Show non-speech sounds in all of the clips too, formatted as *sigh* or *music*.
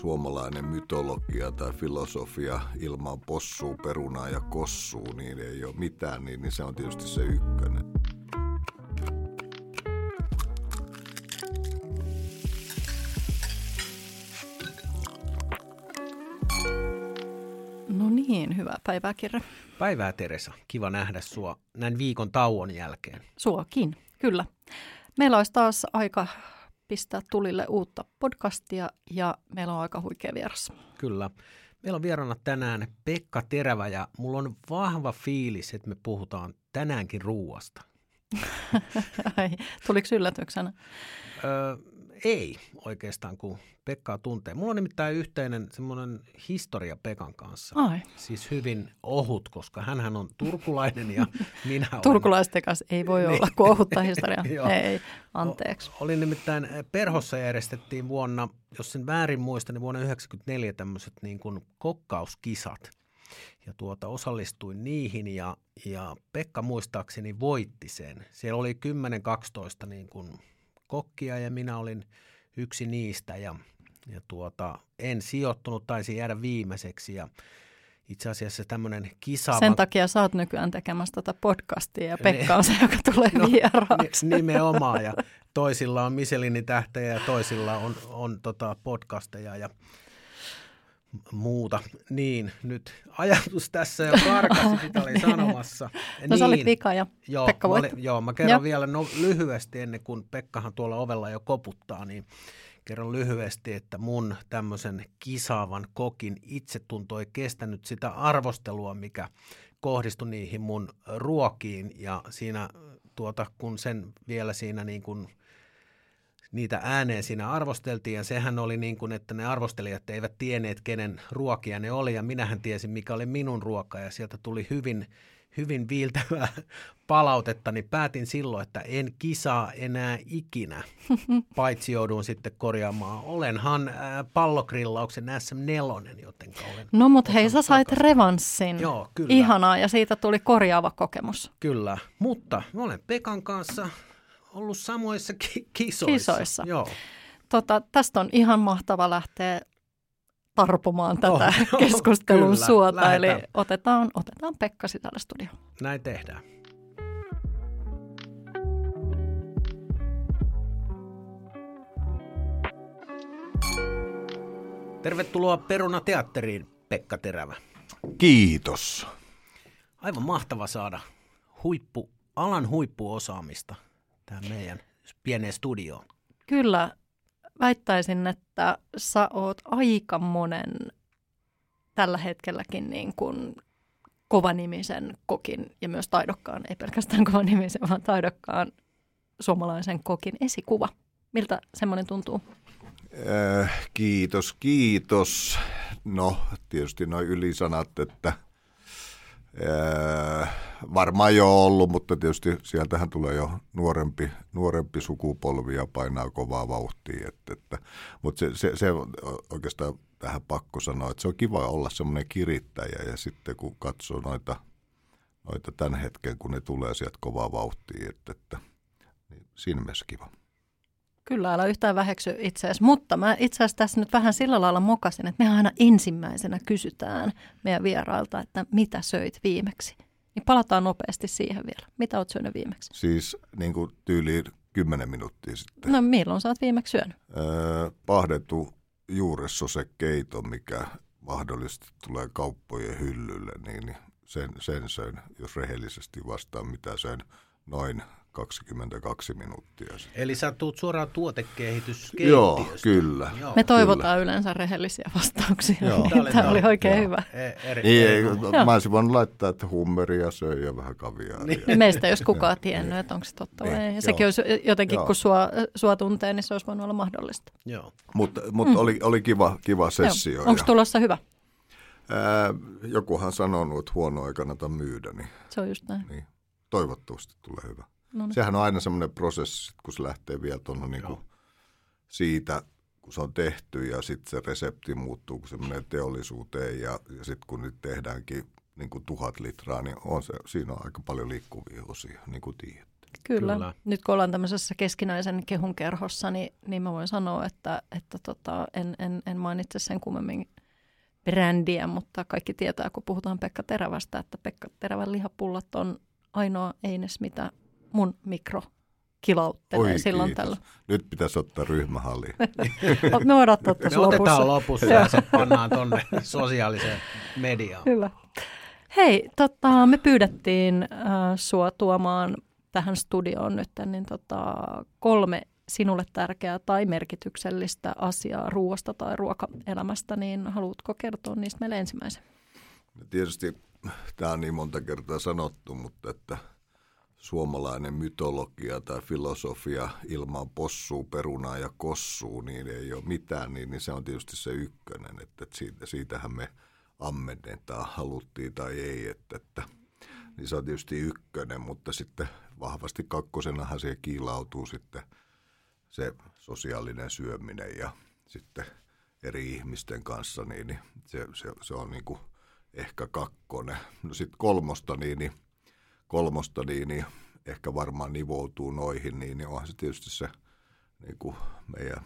suomalainen mytologia tai filosofia ilman possuu, perunaa ja kossuu, niin ei ole mitään, niin, niin se on tietysti se ykkönen. No niin, hyvää päivää Kirre. Päivää Teresa, kiva nähdä sua näin viikon tauon jälkeen. Suokin, kyllä. Meillä olisi taas aika pistää tulille uutta podcastia ja meillä on aika huikea vieras. Kyllä. Meillä on vieraana tänään Pekka Terävä ja mulla on vahva fiilis, että me puhutaan tänäänkin ruuasta. *laughs* Ai, tuliko yllätyksenä? Öö, ei oikeastaan, kun Pekkaa tuntee. Mulla on nimittäin yhteinen semmoinen historia Pekan kanssa. Ai. Siis hyvin ohut, koska hän on turkulainen ja *laughs* minä olen... Turkulaistekas ei voi *laughs* olla kuin ohutta historiaa. *laughs* ei, anteeksi. O, oli nimittäin, eh, Perhossa järjestettiin vuonna, jos sen väärin muistan, niin vuonna 1994 tämmöiset niin kuin kokkauskisat. Ja tuota, osallistuin niihin ja, ja Pekka muistaakseni voitti sen. Siellä oli 10-12 niin kuin kokkia ja minä olin yksi niistä ja, ja tuota, en sijoittunut, taisi jäädä viimeiseksi ja itse asiassa tämmöinen kisa. Sen takia sä oot nykyään tekemässä tätä podcastia ja Pekka on se, joka tulee *laughs* no, vieraaksi. Nimenomaan ja toisilla on Michelinin tähtejä ja toisilla on, on tota podcasteja ja muuta. Niin, nyt ajatus tässä jo karkasi, *laughs* mitä olin sanomassa. no niin, sä olit vika ja joo, Pekka mä olin, Joo, mä kerron ja. vielä no, lyhyesti ennen kuin Pekkahan tuolla ovella jo koputtaa, niin kerron lyhyesti, että mun tämmöisen kisaavan kokin itsetunto ei kestänyt sitä arvostelua, mikä kohdistui niihin mun ruokiin ja siinä tuota, kun sen vielä siinä niin kuin – niitä ääneen siinä arvosteltiin ja sehän oli niin kuin, että ne arvostelijat eivät tienneet, kenen ruokia ne oli ja minähän tiesin, mikä oli minun ruoka ja sieltä tuli hyvin, hyvin viiltävää palautetta, niin päätin silloin, että en kisaa enää ikinä, *laughs* paitsi joudun sitten korjaamaan. Olenhan pallokrillauksen SM4, joten olen... No mutta hei, sä sait revanssin. Joo, kyllä. Ihanaa, ja siitä tuli korjaava kokemus. Kyllä, mutta mä olen Pekan kanssa ollut samoissa ki- kisoissa. Kisoissa. Joo. Tota, tästä on ihan mahtava lähteä tarpomaan tätä *laughs* Oh, keskustelun kyllä, suota. lähdetään. Eli otetaan, otetaan Pekka tälle studioon. Näin tehdään. Tervetuloa Peruna teatteriin, Pekka Terävä. Kiitos. Aivan mahtava saada huippu, alan huippuosaamista tähän meidän pieneen studioon. Kyllä, väittäisin, että sä oot aika monen tällä hetkelläkin niin kuin kovanimisen kokin ja myös taidokkaan, ei pelkästään kovanimisen, vaan taidokkaan suomalaisen kokin esikuva. Miltä semmoinen tuntuu? Äh, kiitos, kiitos. No, tietysti noin ylisanat, että äh, varmaan jo ollut, mutta tietysti sieltähän tulee jo nuorempi, nuorempi sukupolvi ja painaa kovaa vauhtia. Että, että, mutta se, se, se oikeastaan tähän pakko sanoa, että se on kiva olla semmoinen kirittäjä ja sitten kun katsoo noita, noita tämän hetken, kun ne tulee sieltä kovaa vauhtia, että, että niin siinä mielessä kiva. Kyllä, älä yhtään väheksy itseäsi, mutta mä itse asiassa tässä nyt vähän sillä lailla mokasin, että me aina ensimmäisenä kysytään meidän vierailta, että mitä söit viimeksi. Niin palataan nopeasti siihen vielä. Mitä oot syönyt viimeksi? Siis niin kuin tyyliin 10 minuuttia sitten. No milloin sä oot viimeksi syönyt? Öö, pahdettu juuressa se keito, mikä mahdollisesti tulee kauppojen hyllylle, niin sen, sen söin, jos rehellisesti vastaan, mitä söin noin 22 minuuttia sitten. Eli sä tuut suoraan tuotekehityskeittiöstä. Joo, kyllä. Joo. Me toivotaan kyllä. yleensä rehellisiä vastauksia. Joo. Tämä, Tämä oli oikein joo. hyvä. E- eri, Niin, ei, Joo. mä olisin voinut laittaa, että hummeria söi ja vähän kaviaaria. Niin. Meistä ei olisi kukaan tiennyt, että onko se totta vai Niin, ei. Ja joo. sekin olisi jotenkin, Joo. kun sua, sua tuntee, niin se olisi voinut olla mahdollista. Joo. Mutta mut oli, oli kiva, kiva sessio. Onko ja, tulossa hyvä? ää, jokuhan sanonut, että huono ei kannata myydä, niin, Se on just näin. niin toivottavasti tulee hyvä. No niin. Sehän on aina semmoinen prosessi, kun se lähtee vielä tuonne niin kuin siitä, kun se on tehty ja sitten se resepti muuttuu, kun se menee teollisuuteen ja, ja sitten kun nyt tehdäänkin niin kuin tuhat litraa, niin on se, siinä on aika paljon liikkuvia osia, niin kuin tiedät. Kyllä. Kyllä. Nyt kun ollaan tämmöisessä keskinäisen kehun kerhossa, niin, niin mä voin sanoa, että, että tota, en, en, en mainitse sen kummemmin brändiä, mutta kaikki tietää, kun puhutaan Pekka Terävästä, että Pekka Terävän lihapullat on ainoa eines, mitä mun mikro kilauttelee Oi, silloin kiitos. tällä. Nyt pitäisi ottaa ryhmähalliin. *laughs* Me odottaa tuossa Me lopussa. otetaan lopussa ja se pannaan tuonne sosiaaliseen mediaan. Hyvä. Hei, tota, me pyydettiin äh, sua tuomaan tähän studioon nyt niin tota, kolme sinulle tärkeää tai merkityksellistä asiaa ruoasta tai ruokaelämästä, niin haluatko kertoa niistä meille ensimmäisen? Tietysti tämä on niin monta kertaa sanottu, mutta että suomalainen mytologia tai filosofia ilman possuu, perunaa ja kossuu, niin ei ole mitään, niin, niin se on tietysti se ykkönen, että, siitä, siitähän me ammennetaan, haluttiin tai ei, että, että niin se on tietysti ykkönen, mutta sitten vahvasti kakkosenahan siihen kiilautuu sitten se sosiaalinen syöminen ja sitten eri ihmisten kanssa, niin, niin se, se, se on niin kuin ehkä kakkonen. No sitten kolmosta, niin, niin, kolmosta niin, niin ehkä varmaan nivoutuu noihin, niin, niin onhan se tietysti se niin kuin meidän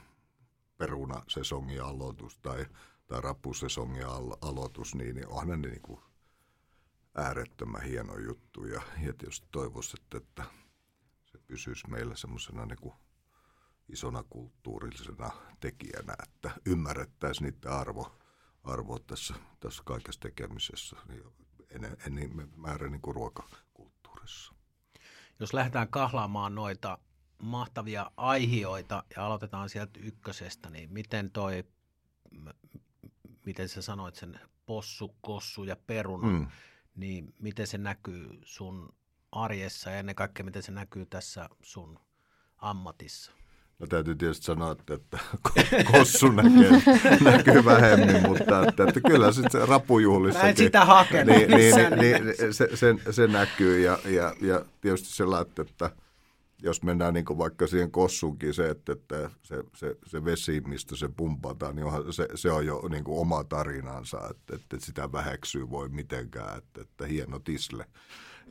perunasesongin aloitus tai, tai rapusesongin aloitus, niin, niin onhan ne niin kuin äärettömän hieno juttu. Ja, ja tietysti toivoisin, että, että se pysyisi meillä semmoisena niin isona kulttuurillisena tekijänä, että ymmärrettäisiin niiden arvo, arvo tässä, tässä kaikessa tekemisessä niin en, en määrä niin kuin ruokakulttuurissa. Jos lähdetään kahlaamaan noita mahtavia aihioita ja aloitetaan sieltä ykkösestä, niin miten toi, miten sä sanoit sen possu, kossu ja peruna, mm niin miten se näkyy sun arjessa ja ennen kaikkea miten se näkyy tässä sun ammatissa? No täytyy tietysti sanoa, että, että *laughs* kossu näkee, näkyy vähemmän, mutta että, että kyllä sitten rapujuhlissa. Mä sitä hakenut niin, niin, niin, niin, se, se, se, näkyy ja, ja, ja tietysti se että, että jos mennään niin vaikka siihen kossuunkin se, että, että se, se, se vesi, mistä se pumpataan, niin onhan, se, se on jo niin kuin oma tarinansa, että, että sitä väheksyy voi mitenkään, että, että hieno tisle.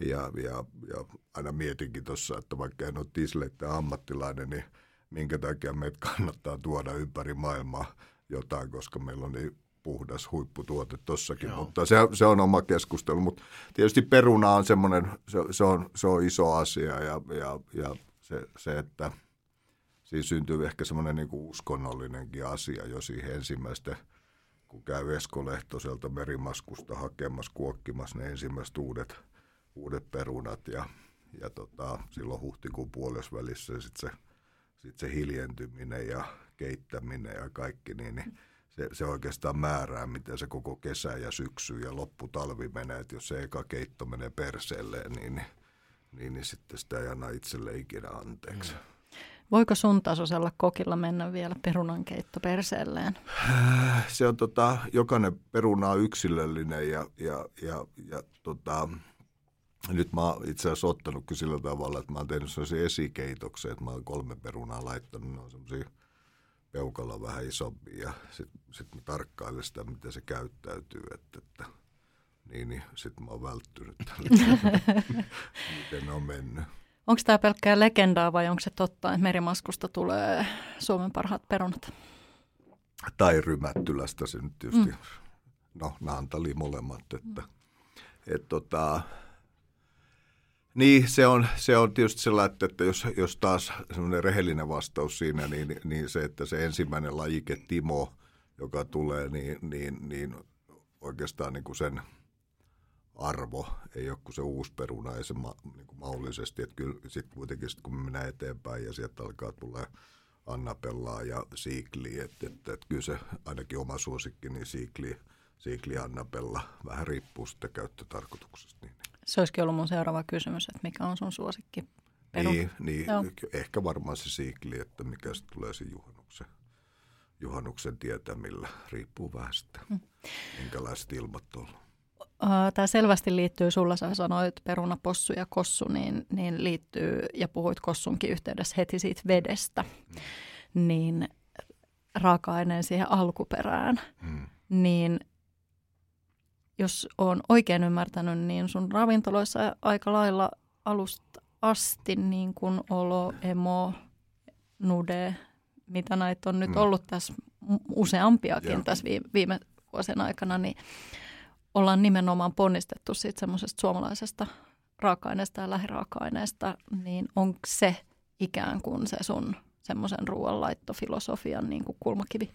Ja, ja, ja aina mietinkin tuossa, että vaikka en ole tisleiden ammattilainen, niin minkä takia meitä kannattaa tuoda ympäri maailmaa jotain, koska meillä on niin puhdas huipputuote tossakin, Joo. mutta se, se on oma keskustelu. Mutta tietysti peruna on semmoinen, se, se, on, se on iso asia ja, ja, ja se, se, että siinä syntyy ehkä semmoinen niin uskonnollinenkin asia jo siihen ensimmäistä, kun käy Esko Lehtoselta merimaskusta hakemassa, kuokkimassa ne ensimmäiset uudet, uudet perunat ja, ja tota, silloin huhtikuun puolessa välissä sitten se, sit se hiljentyminen ja keittäminen ja kaikki, niin, niin se, se oikeastaan määrää, miten se koko kesä ja syksy ja lopputalvi menee. Että jos se eka keitto menee perseelleen, niin, niin, niin sitten sitä ei anna itselle ikinä anteeksi. Mm. Voiko sun tasoisella kokilla mennä vielä perunankeitto perseelleen? Se on tota, jokainen peruna on yksilöllinen ja, ja, ja, ja tota, nyt mä oon itse asiassa ottanut sillä tavalla, että mä oon tehnyt sellaisia esikeitoksia, että mä oon kolme perunaa laittanut, ne on sellaisia – peukalo vähän isompi ja sitten sit mä tarkkailen sitä, miten se käyttäytyy, että, että niin, niin sitten mä oon välttynyt *laughs* miten ne on mennyt. Onko tämä pelkkää legendaa vai onko se totta, että merimaskusta tulee Suomen parhaat perunat? Tai Rymättylästä se nyt tietysti, mm. no Naantali molemmat, että mm. et, tota, niin, se on, se on tietysti sellainen, että, jos, jos taas semmoinen rehellinen vastaus siinä, niin, niin se, että se ensimmäinen lajike Timo, joka tulee, niin, niin, niin oikeastaan niin kuin sen arvo ei ole kuin se uusi peruna, ei se ma, niin kuin mahdollisesti, että kyllä sitten kuitenkin sit, kun me mennään eteenpäin ja sieltä alkaa tulee Annapellaa ja Siikli, että, että, että kyllä se ainakin oma suosikki, niin Siikli, Siikli Annapella vähän riippuu sitten käyttötarkoituksesta. Niin. Se olisikin ollut mun seuraava kysymys, että mikä on sun suosikki peru? Niin, niin ehkä varmaan se siikli, että mikä sitten tulee se juhannuksen, juhannuksen tietämillä. Riippuu vähän sitä, hmm. minkälaiset ilmat on Tämä selvästi liittyy, sulla sä sanoit peruna, possu ja kossu, niin, niin liittyy, ja puhuit kossunkin yhteydessä heti siitä vedestä, hmm. niin raaka-aineen siihen alkuperään, hmm. niin jos on oikein ymmärtänyt, niin sun ravintoloissa aika lailla alusta asti niin kuin olo, emo, nude, mitä näitä on nyt Mm. ollut tässä useampiakin Joo. tässä viime, viime vuosien aikana, niin ollaan nimenomaan ponnistettu siitä semmoisesta suomalaisesta raaka-aineesta ja lähiraaka-aineesta, niin onko se ikään kuin se sun semmoisen ruoanlaittofilosofian niin kuin kulmakivi?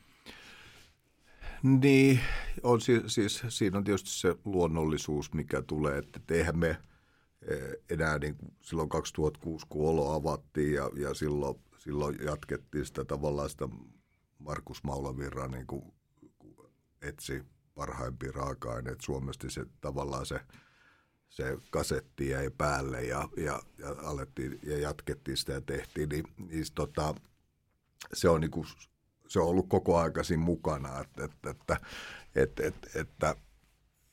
Niin, on si- siis, siinä on tietysti se luonnollisuus, mikä tulee, että et eihän me eh, enää niin kuin silloin 2006, kun olo avattiin ja, ja silloin, silloin jatkettiin sitä tavallaan sitä Markus Maulavirran niin etsi parhaimpia raaka-aineita Suomesta, se tavallaan se, se kasetti jäi päälle ja, ja, ja, alettiin, ja jatkettiin sitä ja tehtiin, niin, niin tota, se on niin kuin, se on ollut koko aika siinä mukana, että, että, että, että, että, että,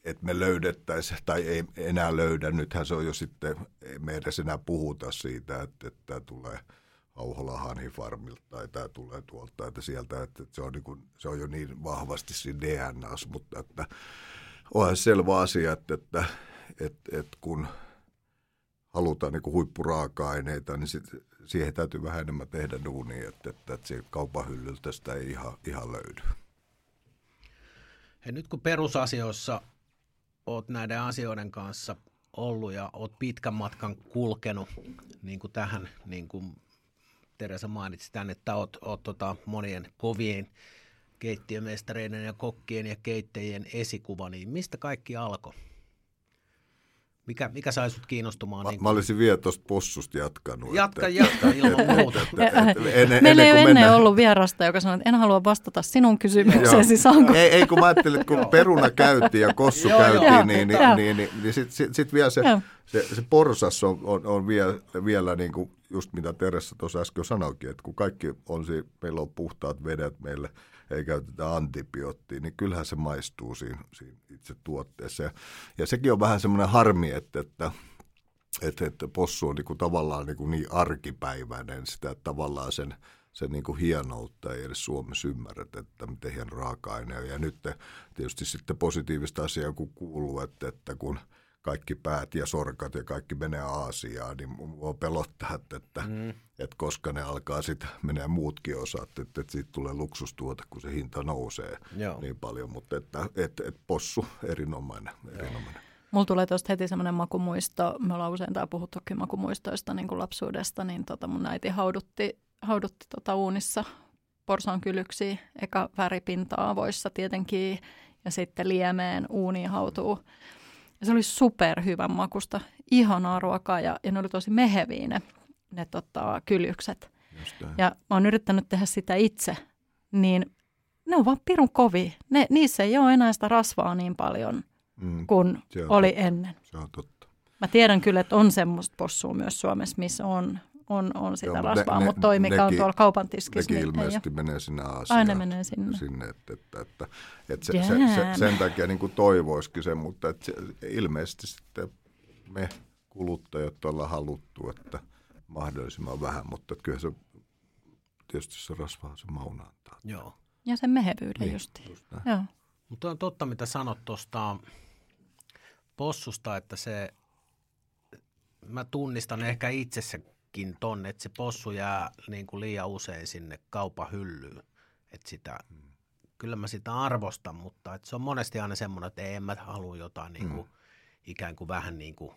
että me löydettäisiin, tai ei enää löydä, nythän se on jo sitten, ei me edes enää puhuta siitä, että, että tämä tulee Auhola Hanhifarmilta tai tämä tulee tuolta, että sieltä, että, se, on niin kuin, se on jo niin vahvasti siinä DNAssa, mutta että onhan se selvä asia, että, että, että, että kun halutaan niin huippuraaka-aineita, niin sit, siihen täytyy vähän enemmän tehdä duunia, että, että, että siitä kaupan hyllyltä sitä ei ihan, ihan löydy. Ja nyt kun perusasioissa oot näiden asioiden kanssa ollut ja oot pitkän matkan kulkenut niin kuin tähän, niin kuin Teresa mainitsi tänne, että oot, oot tota monien kovien keittiömestareiden ja kokkien ja keittäjien esikuva, niin mistä kaikki alkoi? Mikä, mikä sai sut kiinnostumaan? Mä, niin mä olisin vielä tuosta possusta jatkanut. Jatka, että, jatka ilman muuta. että, että, että, ennen, Meillä ei kuin ole ennen mennään- ollut vierasta, joka sanoi, että en halua vastata sinun kysymykseesi, saanko? Ei, ei, kun mä ajattelin, että kun peruna käytiin ja kossu *laughs* käytiin, niin, niin, niin, niin, niin sitten sit, sit vielä se, se, se porsas on, on, on vielä, vielä niin kuin just mitä Teressa tuossa äsken sanoikin, että kun kaikki on siinä, meillä on puhtaat vedet, meille ei käytetä antibioottia, niin kyllähän se maistuu siinä, siinä itse tuotteessa. Ja, ja sekin on vähän semmoinen harmi, että, että että, että possu on niin kuin tavallaan niin, kuin niin arkipäiväinen, sitä että tavallaan sen, sen niin kuin hienoutta ei edes Suomessa ymmärretä, että miten hieno raaka-aine on. Ja nyt tietysti sitten positiivista asiaa, kun kuuluu, että, että kun kaikki päät ja sorkat ja kaikki menee Aasiaan, niin mua pelottaa, että, että, mm. että koska ne alkaa sitten menee muutkin osat, että, että siitä tulee luksustuote, kun se hinta nousee Joo. niin paljon. Mutta että, että, että possu erinomainen, erinomainen. Mulla tulee tuosta heti semmoinen makumuisto, me ollaan usein täällä puhuttukin makumuistoista niin kuin lapsuudesta, niin tota mun äiti haudutti, haudutti tota uunissa porsaankylyksiä, eka väripinta avoissa tietenkin, ja sitten liemeen uuniin hautuu. Ja se oli superhyvän makusta, ihanaa ruokaa, ja, ja ne oli tosi meheviä ne, ne tota, kyljykset. Ja mä oon yrittänyt tehdä sitä itse, niin ne on vaan pirun kovia. Ne, niissä ei ole enää sitä rasvaa niin paljon Mm, kuin oli totta. ennen. se on totta. Mä tiedän kyllä, että on semmoista possua myös Suomessa, missä on, on, on sitä Joo, rasvaa, ne- mutta toi, mikä on tuolla kaupan tiskissä, Nekin niin ei ilmeisesti ole. menee sinne Aasiaan. Aina menee sinne. sinne että, että, että, että se, se, se, sen takia niin toivoisikin se, mutta että se, ilmeisesti sitten me kuluttajat ollaan haluttu, että mahdollisimman vähän, mutta että kyllä se tietysti se rasvaa se mauna antaa. Joo. Ja sen mehevyyden Niin, justiin. just näin. Joo. Mutta on totta, mitä sanot tuosta possusta, että se, mä tunnistan ehkä itsessäkin ton, että se possu jää niin kuin liian usein sinne kaupan hyllyyn. Että sitä, kyllä mä sitä arvostan, mutta että se on monesti aina semmoinen, että ei, en mä halua jotain niin kuin, ikään kuin vähän niin kuin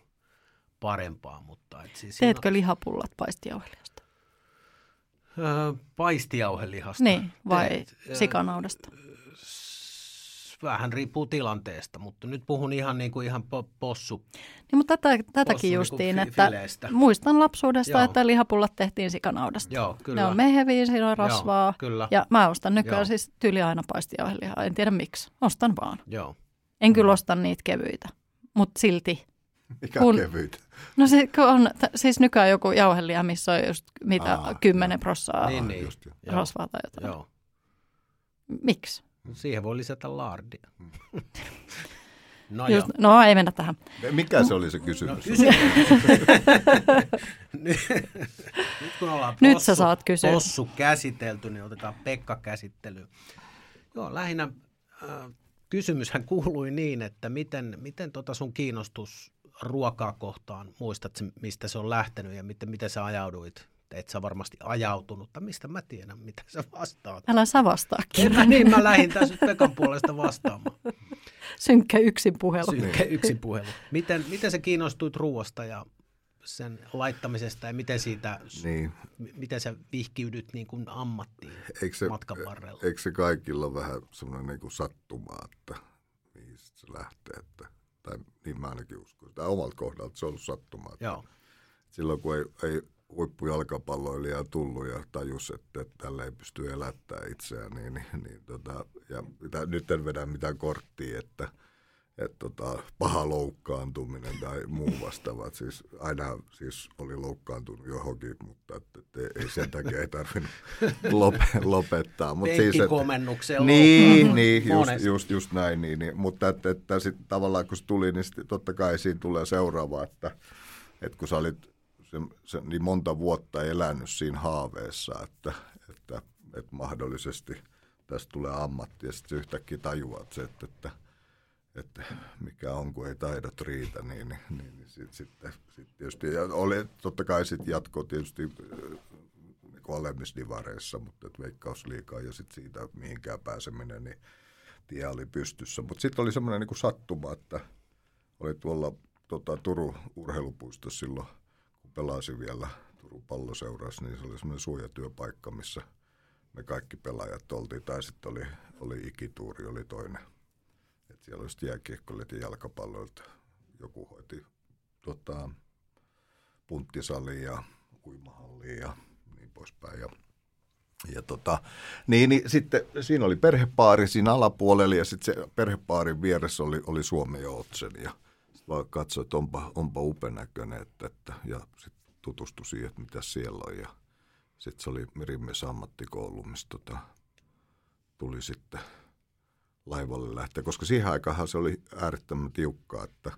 parempaa. Mutta et siis Teetkö lihapullat paistijauhelijasta? on, öö, paistijauhelihasta. Niin, vai Teet, öö, sikanaudasta? Vähän riippuu tilanteesta, mutta nyt puhun ihan niin kuin ihan po- possu. Niin, mutta tätä, possu tätäkin niinku justiin, fi- että fileestä. muistan lapsuudesta, Joo. että lihapullat tehtiin sikanaudasta. Joo, kyllä. Ne on meheviä, siinä on rasvaa. Joo, kyllä. Ja mä ostan nykyään Joo. siis tyyli aina paistijauhelihaa. En tiedä miksi. Ostan vaan. Joo. En kyllä osta niitä kevyitä, mutta silti. *laughs* Mikä Kun- kevyitä. No se kun on, t- siis nykyään joku jauhelia, missä on just mitä Aa, 10 prossaa Niin, niin. rasvaa tai jotain. Joo. Miksi? Siihen voi lisätä laardia. *laughs* no Just, no ei mennä tähän. Mikä se oli se kysymys? No, kysy. nyt, *laughs* nyt kun ollaan Nyt possu, sä saat kysyä. possu käsitelty, niin otetaan Pekka käsittelyyn. Joo, lähinnä äh, kysymyshän kuului niin, että miten, miten tota sun kiinnostus ruokaa kohtaan, muistat mistä se on lähtenyt ja miten, miten sä ajauduit et sä varmasti ajautunut, tai mistä mä tiedän, mitä sä vastaat. Älä sä vastaa, mä, niin, mä lähdin tässä Pekan puolesta vastaamaan. Synkkä yksin puhelu. Synkkä yksin puhelu. Miten, miten sä kiinnostuit ruoasta ja sen laittamisesta ja miten siitä, niin. miten sä vihkiydyt niin kuin ammattiin eikö se, matkan varrella? Eikö se kaikilla vähän semmoinen niin kuin sattuma, että mihin se lähtee, että, tai niin mä ainakin uskon. Tai omalta kohdalta se on ollut sattumaa. Joo. Silloin kun ei, ei huippujalkapalloilija tullut ja tajus, että, että tällä ei pysty elättämään itseään, niin, niin, niin tota, ja mitä, nyt en vedä mitään korttia, että, että tota, paha loukkaantuminen tai muu vastaava. Siis aina siis oli loukkaantunut johonkin, mutta että, että ei sen takia ei tarvinnut lopettaa. Mutta siis, että, Niin, niin just, just, just, näin. Niin, niin, mutta että, että sit, tavallaan kun se tuli, niin sit, totta kai siinä tulee seuraava, että, että kun sä olit se, se, niin monta vuotta elänyt siinä haaveessa, että, että, että mahdollisesti tästä tulee ammatti ja sitten yhtäkkiä tajuat se, että, että, että mikä on, kun ei taidot riitä, niin, niin, niin, niin sitten sit, sit tietysti, ja oli, totta kai sitten jatko tietysti niin alemmissa divareissa, mutta että veikkausliikaa ja sitten siitä mihinkään pääseminen, niin tie oli pystyssä. Mutta sitten oli semmoinen niin sattuma, että oli tuolla tota, Turun urheilupuistossa silloin pelasin vielä Turun palloseurassa, niin se oli semmoinen suojatyöpaikka, missä me kaikki pelaajat oltiin. Tai sitten oli, oli ikituuri, oli toinen. Et siellä oli jääkiekkoilijat ja jalkapalloilta. Joku hoiti tota, punttisali ja uimahalli ja niin poispäin. Ja, ja tota, niin, niin, sitten siinä oli perhepaari siinä alapuolella ja sitten se perhepaarin vieressä oli, oli Suomen Joutsen ja – vaan katsoi, että onpa, onpa upenäköinen, että, että, ja sitten tutustui siihen, että mitä siellä on. Ja sitten se oli Merimies ammattikoulu, missä tota, tuli sitten laivalle lähteä, koska siihen aikaan se oli äärettömän tiukkaa, että,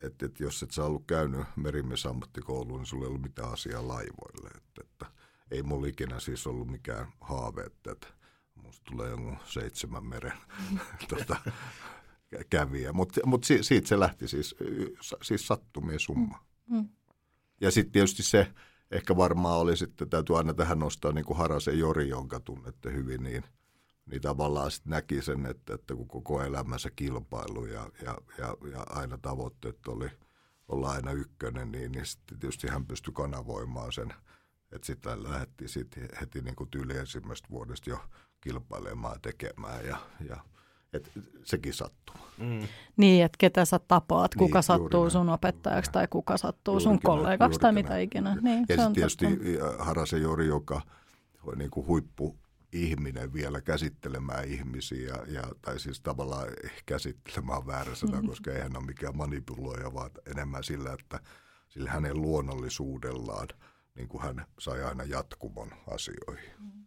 että, että jos et sä ollut käynyt Merimies ammattikouluun, niin sulla ei ollut mitään asiaa laivoille. Että, että ei mulla ikinä siis ollut mikään haave, että, että musta tulee jonkun seitsemän meren *laughs* tota, käviä. Mutta mut siitä se lähti siis, siis sattumien summa. Mm. mm. Ja sitten tietysti se ehkä varmaan oli sitten, täytyy aina tähän nostaa niin kuin Harasen Jori, jonka tunnette hyvin, niin, niin tavallaan sitten näki sen, että, että kun koko elämänsä kilpailu ja, ja, ja, ja aina tavoitteet oli olla aina ykkönen, niin, niin sitten tietysti hän pystyi kanavoimaan sen, että sitten lähdettiin sitten heti niin kuin tyyli ensimmäisestä vuodesta jo kilpailemaan tekemään ja, ja et sekin sattuu. Mm. Niin, että ketä sä tapaat, kuka niin, sattuu sun opettajaksi tai kuka sattuu juurikin sun kollegaksi tai mitä ikinä. Niin, ja sitten tietysti totta. Harasen Jori, joka on niin kuin huippu ihminen vielä käsittelemään ihmisiä, ja, ja, tai siis tavallaan käsittelemään väärä sana, mm-hmm. koska eihän ole mikään manipuloija, vaan enemmän sillä, että sillä hänen luonnollisuudellaan niin kuin hän sai aina jatkumon asioihin. Mm-hmm.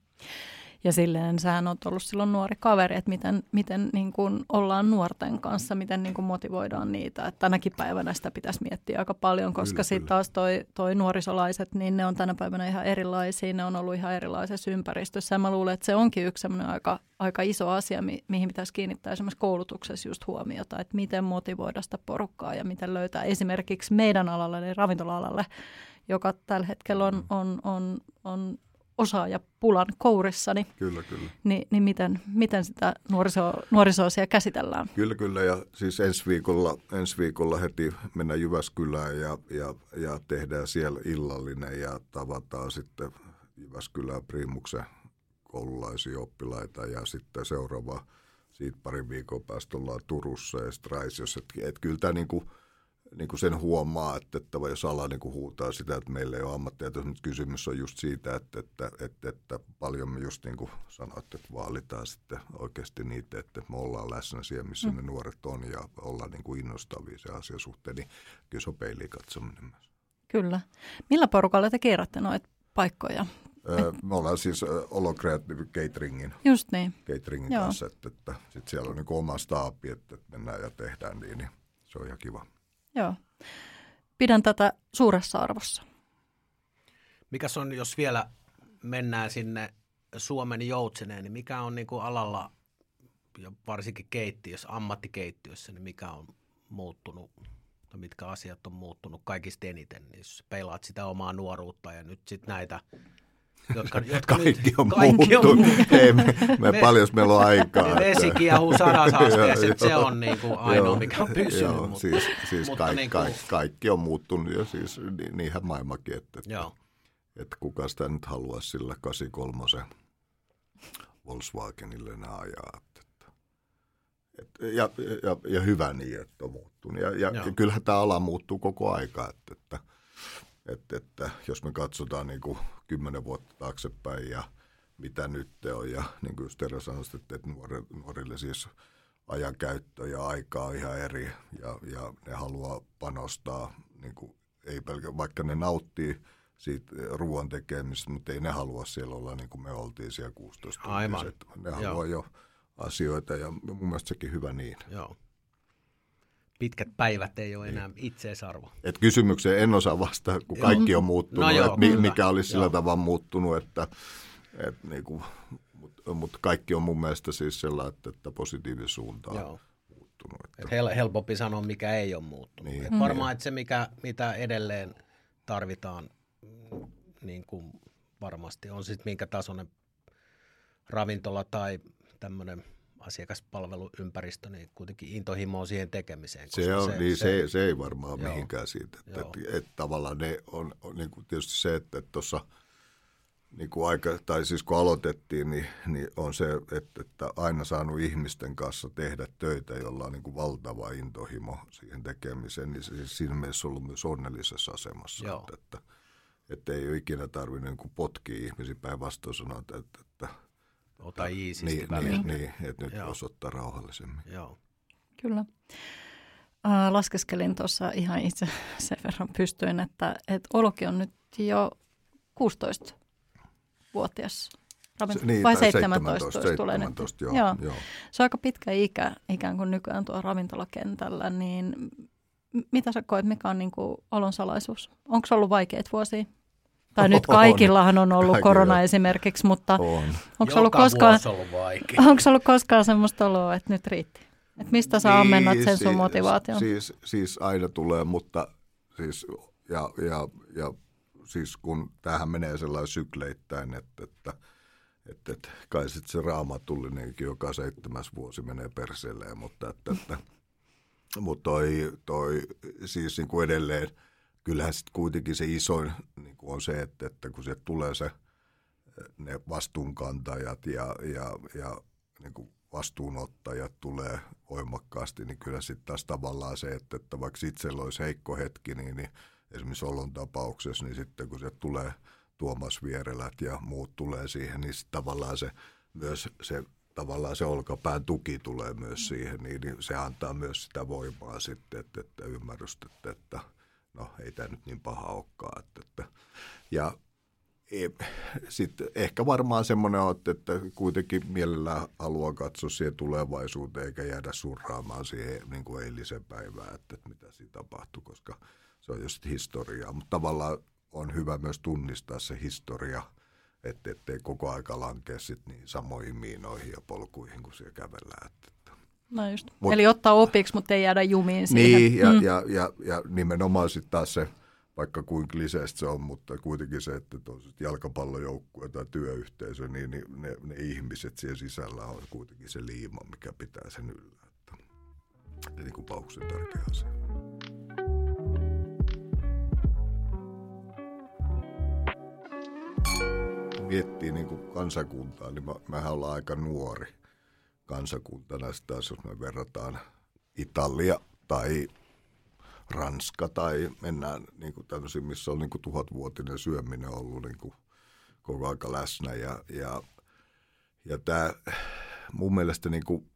Ja silleen sähän on ollut silloin nuori kaveri, että miten, miten niin kuin ollaan nuorten kanssa, miten niin kuin motivoidaan niitä. Että tänäkin päivänä sitä pitäisi miettiä aika paljon, koska sitten taas toi, toi nuorisolaiset, niin ne on tänä päivänä ihan erilaisia, ne on ollut ihan erilaisessa ympäristössä. Ja mä luulen, että se onkin yksi aika, aika iso asia, mi- mihin pitäisi kiinnittää esimerkiksi koulutuksessa just huomiota, että miten motivoida sitä porukkaa ja miten löytää esimerkiksi meidän alalle, eli ravintola-alalle, joka tällä hetkellä on, on, on, on osaajapulan kourissani. Kyllä, kyllä. Ni, niin miten, miten sitä nuoriso, nuorisoa siellä käsitellään? Kyllä, kyllä. Ja siis ensi viikolla, ensi viikolla heti mennään Jyväskylään ja, ja, ja tehdään siellä illallinen ja tavataan sitten Jyväskylään Primuksen koululaisia oppilaita ja sitten seuraava siitä parin viikon päästä ollaan Turussa ja sitten Raisiossa. Että et kyllä tämä niin kuin – niin kuin sen huomaa, että, että jos ala niin kuin huutaa sitä, että meillä ei ole ammattia, mutta kysymys on just siitä, että, että, että, että paljon me just niin kuin sanoit, että vaalitaan sitten oikeasti niitä, että me ollaan läsnä siellä, missä mm. ne nuoret on ja ollaan niin kuin innostavia se asia suhteen, niin kyllä se on peiliin katsominen myös. Kyllä. Millä porukalla te kierrätte noita paikkoja? Me ollaan siis Olo Creative Cateringin, Just niin. cateringin Joo. kanssa, että, että sit siellä on niin oma staapi, että mennään ja tehdään niin, niin se on ihan kiva. Joo. Pidän tätä suuressa arvossa. Mikäs on, jos vielä mennään sinne Suomen joutseneen, niin mikä on niin kuin alalla, ja varsinkin keittiössä, ammattikeittiössä, niin mikä on muuttunut no mitkä asiat on muuttunut kaikista eniten, niin jos peilaat sitä omaa nuoruutta ja nyt sitten näitä jotka, jotka kaikki on kaikki muuttunut. On. Ei, me, me me, paljon meillä on aikaa. Ja vesi kiehuu sadasasteessa, se on niin kuin ainoa, joo, mikä on pysynyt. Joo, mutta, siis, siis mutta kaikki, niin kuin... kaikki, kaikki on muuttunut ja siis niinhän maailmakin, että, joo. että kuka sitä nyt haluaisi sillä 83 Volkswagenille enää ajaa. Että, että, ja, ja, ja hyvä niin, että on muuttunut. Ja, ja, ja kyllähän tämä ala muuttuu koko aika, että, että että, että jos me katsotaan niin kuin kymmenen vuotta taaksepäin ja mitä nyt on, ja niin kuin Tero sanoi, että, että nuorille, nuorille siis ajankäyttö ja aika on ihan eri, ja, ja ne haluaa panostaa, niin kuin, ei pelkä, vaikka ne nauttii siitä ruoan tekemisestä, mutta ei ne halua siellä olla niin kuin me oltiin siellä 16 Aivan. Ne haluaa jo asioita, ja mun mielestä sekin hyvä niin. Joo pitkät päivät ei ole enää niin. itseisarvo. Et kysymykseen en osaa vastata, kun kaikki on muuttunut, no joo, että mikä olisi sillä tavalla muuttunut, että, että niin kuin, mutta mut kaikki on mun mielestä siis sellainen, että, että positiivisuuntaan joo. muuttunut. Että. Et hel- helpompi sanoa, mikä ei ole muuttunut. Niin. Et varmaan, että se mikä, mitä edelleen tarvitaan, niin kuin varmasti on sitten minkä tasoinen ravintola tai tämmöinen asiakaspalveluympäristö, niin kuitenkin intohimo on siihen tekemiseen. Se, on, se, niin se, se, se ei varmaan joo, mihinkään siitä. Että, että, että tavallaan ne on, on niin kuin tietysti se, että tuossa niin kuin aika, tai siis kun aloitettiin, niin, niin on se, että, että aina saanut ihmisten kanssa tehdä töitä, jolla on niin kuin valtava intohimo siihen tekemiseen, niin se siis siinä mielessä ollut myös onnellisessa asemassa. Joo. Että, että, että ei ole ikinä tarvinnut niin potkia ihmisiä päinvastoin sanoa, että, että, että ota iisisti niin, niin, niin, että nyt voisi ottaa rauhallisemmin. Joo. Kyllä. Äh, laskeskelin tuossa ihan itse *laughs* sen verran pystyin, että, että Oloki on nyt jo 16-vuotias se, niin, vai 17, 17, 17 joo, joo. joo. Se on aika pitkä ikä ikään kuin nykyään tuo ravintolakentällä, niin mitä sä koet, mikä on niin kuin olon salaisuus? Onko se ollut vaikeat vuosia? Tai nyt kaikillahan on ollut Kaikilla. korona esimerkiksi, mutta on. onko ollut koskaan, ollut onko ollut koskaan semmoista oloa, että nyt riitti? Että mistä sä niin, ammennat sen sun motivaation? Siis, siis aina tulee, mutta siis, ja, ja, ja siis kun tähän menee sellainen sykleittäin, että, että, että, että kai sitten se raamatullinenkin joka seitsemäs vuosi menee perseelleen, mutta, että, että, mutta toi, toi siis niin kuin edelleen – kyllähän sitten kuitenkin se isoin niin on se, että, että kun se tulee se, ne vastuunkantajat ja, ja, ja niin vastuunottajat tulee voimakkaasti, niin kyllä sitten taas tavallaan se, että, että vaikka itsellä olisi heikko hetki, niin, niin esimerkiksi Olon tapauksessa, niin sitten kun se tulee Tuomas Vierelät ja muut tulee siihen, niin tavallaan se myös se tavallaan se olkapään tuki tulee myös siihen, niin, niin se antaa myös sitä voimaa sitten, että, että ymmärrystä, että, että no ei tämä nyt niin paha olekaan. Että, että, ja e, sitten ehkä varmaan semmoinen on, että kuitenkin mielellään haluaa katsoa siihen tulevaisuuteen eikä jäädä surraamaan siihen niin kuin eilisen päivään, että, että mitä siinä tapahtuu, koska se on just historiaa. Mutta tavallaan on hyvä myös tunnistaa se historia, että ettei koko aika lankea sit niin samoihin miinoihin ja polkuihin, kun siellä kävellään. Että, No just. Mut, Eli ottaa opiksi, mutta ei jäädä jumiin siihen. Niin, ja, mm. ja, ja, ja nimenomaan sitten taas se, vaikka kuin kliseistä se on, mutta kuitenkin se, että jalkapallojoukkue tai työyhteisö, niin, niin ne, ne ihmiset siellä sisällä on kuitenkin se liima, mikä pitää sen yllä. Että, niin kuin pauksen tärkeä asia. miettii niin kuin kansakuntaa, niin mä, mehän ollaan aika nuori – kansakuntana, sitä, jos me verrataan Italia tai Ranska tai mennään niin kuin tämmöisiin, missä on niin kuin tuhatvuotinen syöminen ollut niin kuin koko aika läsnä. Ja, ja, ja tämä mun mielestä niin kuin,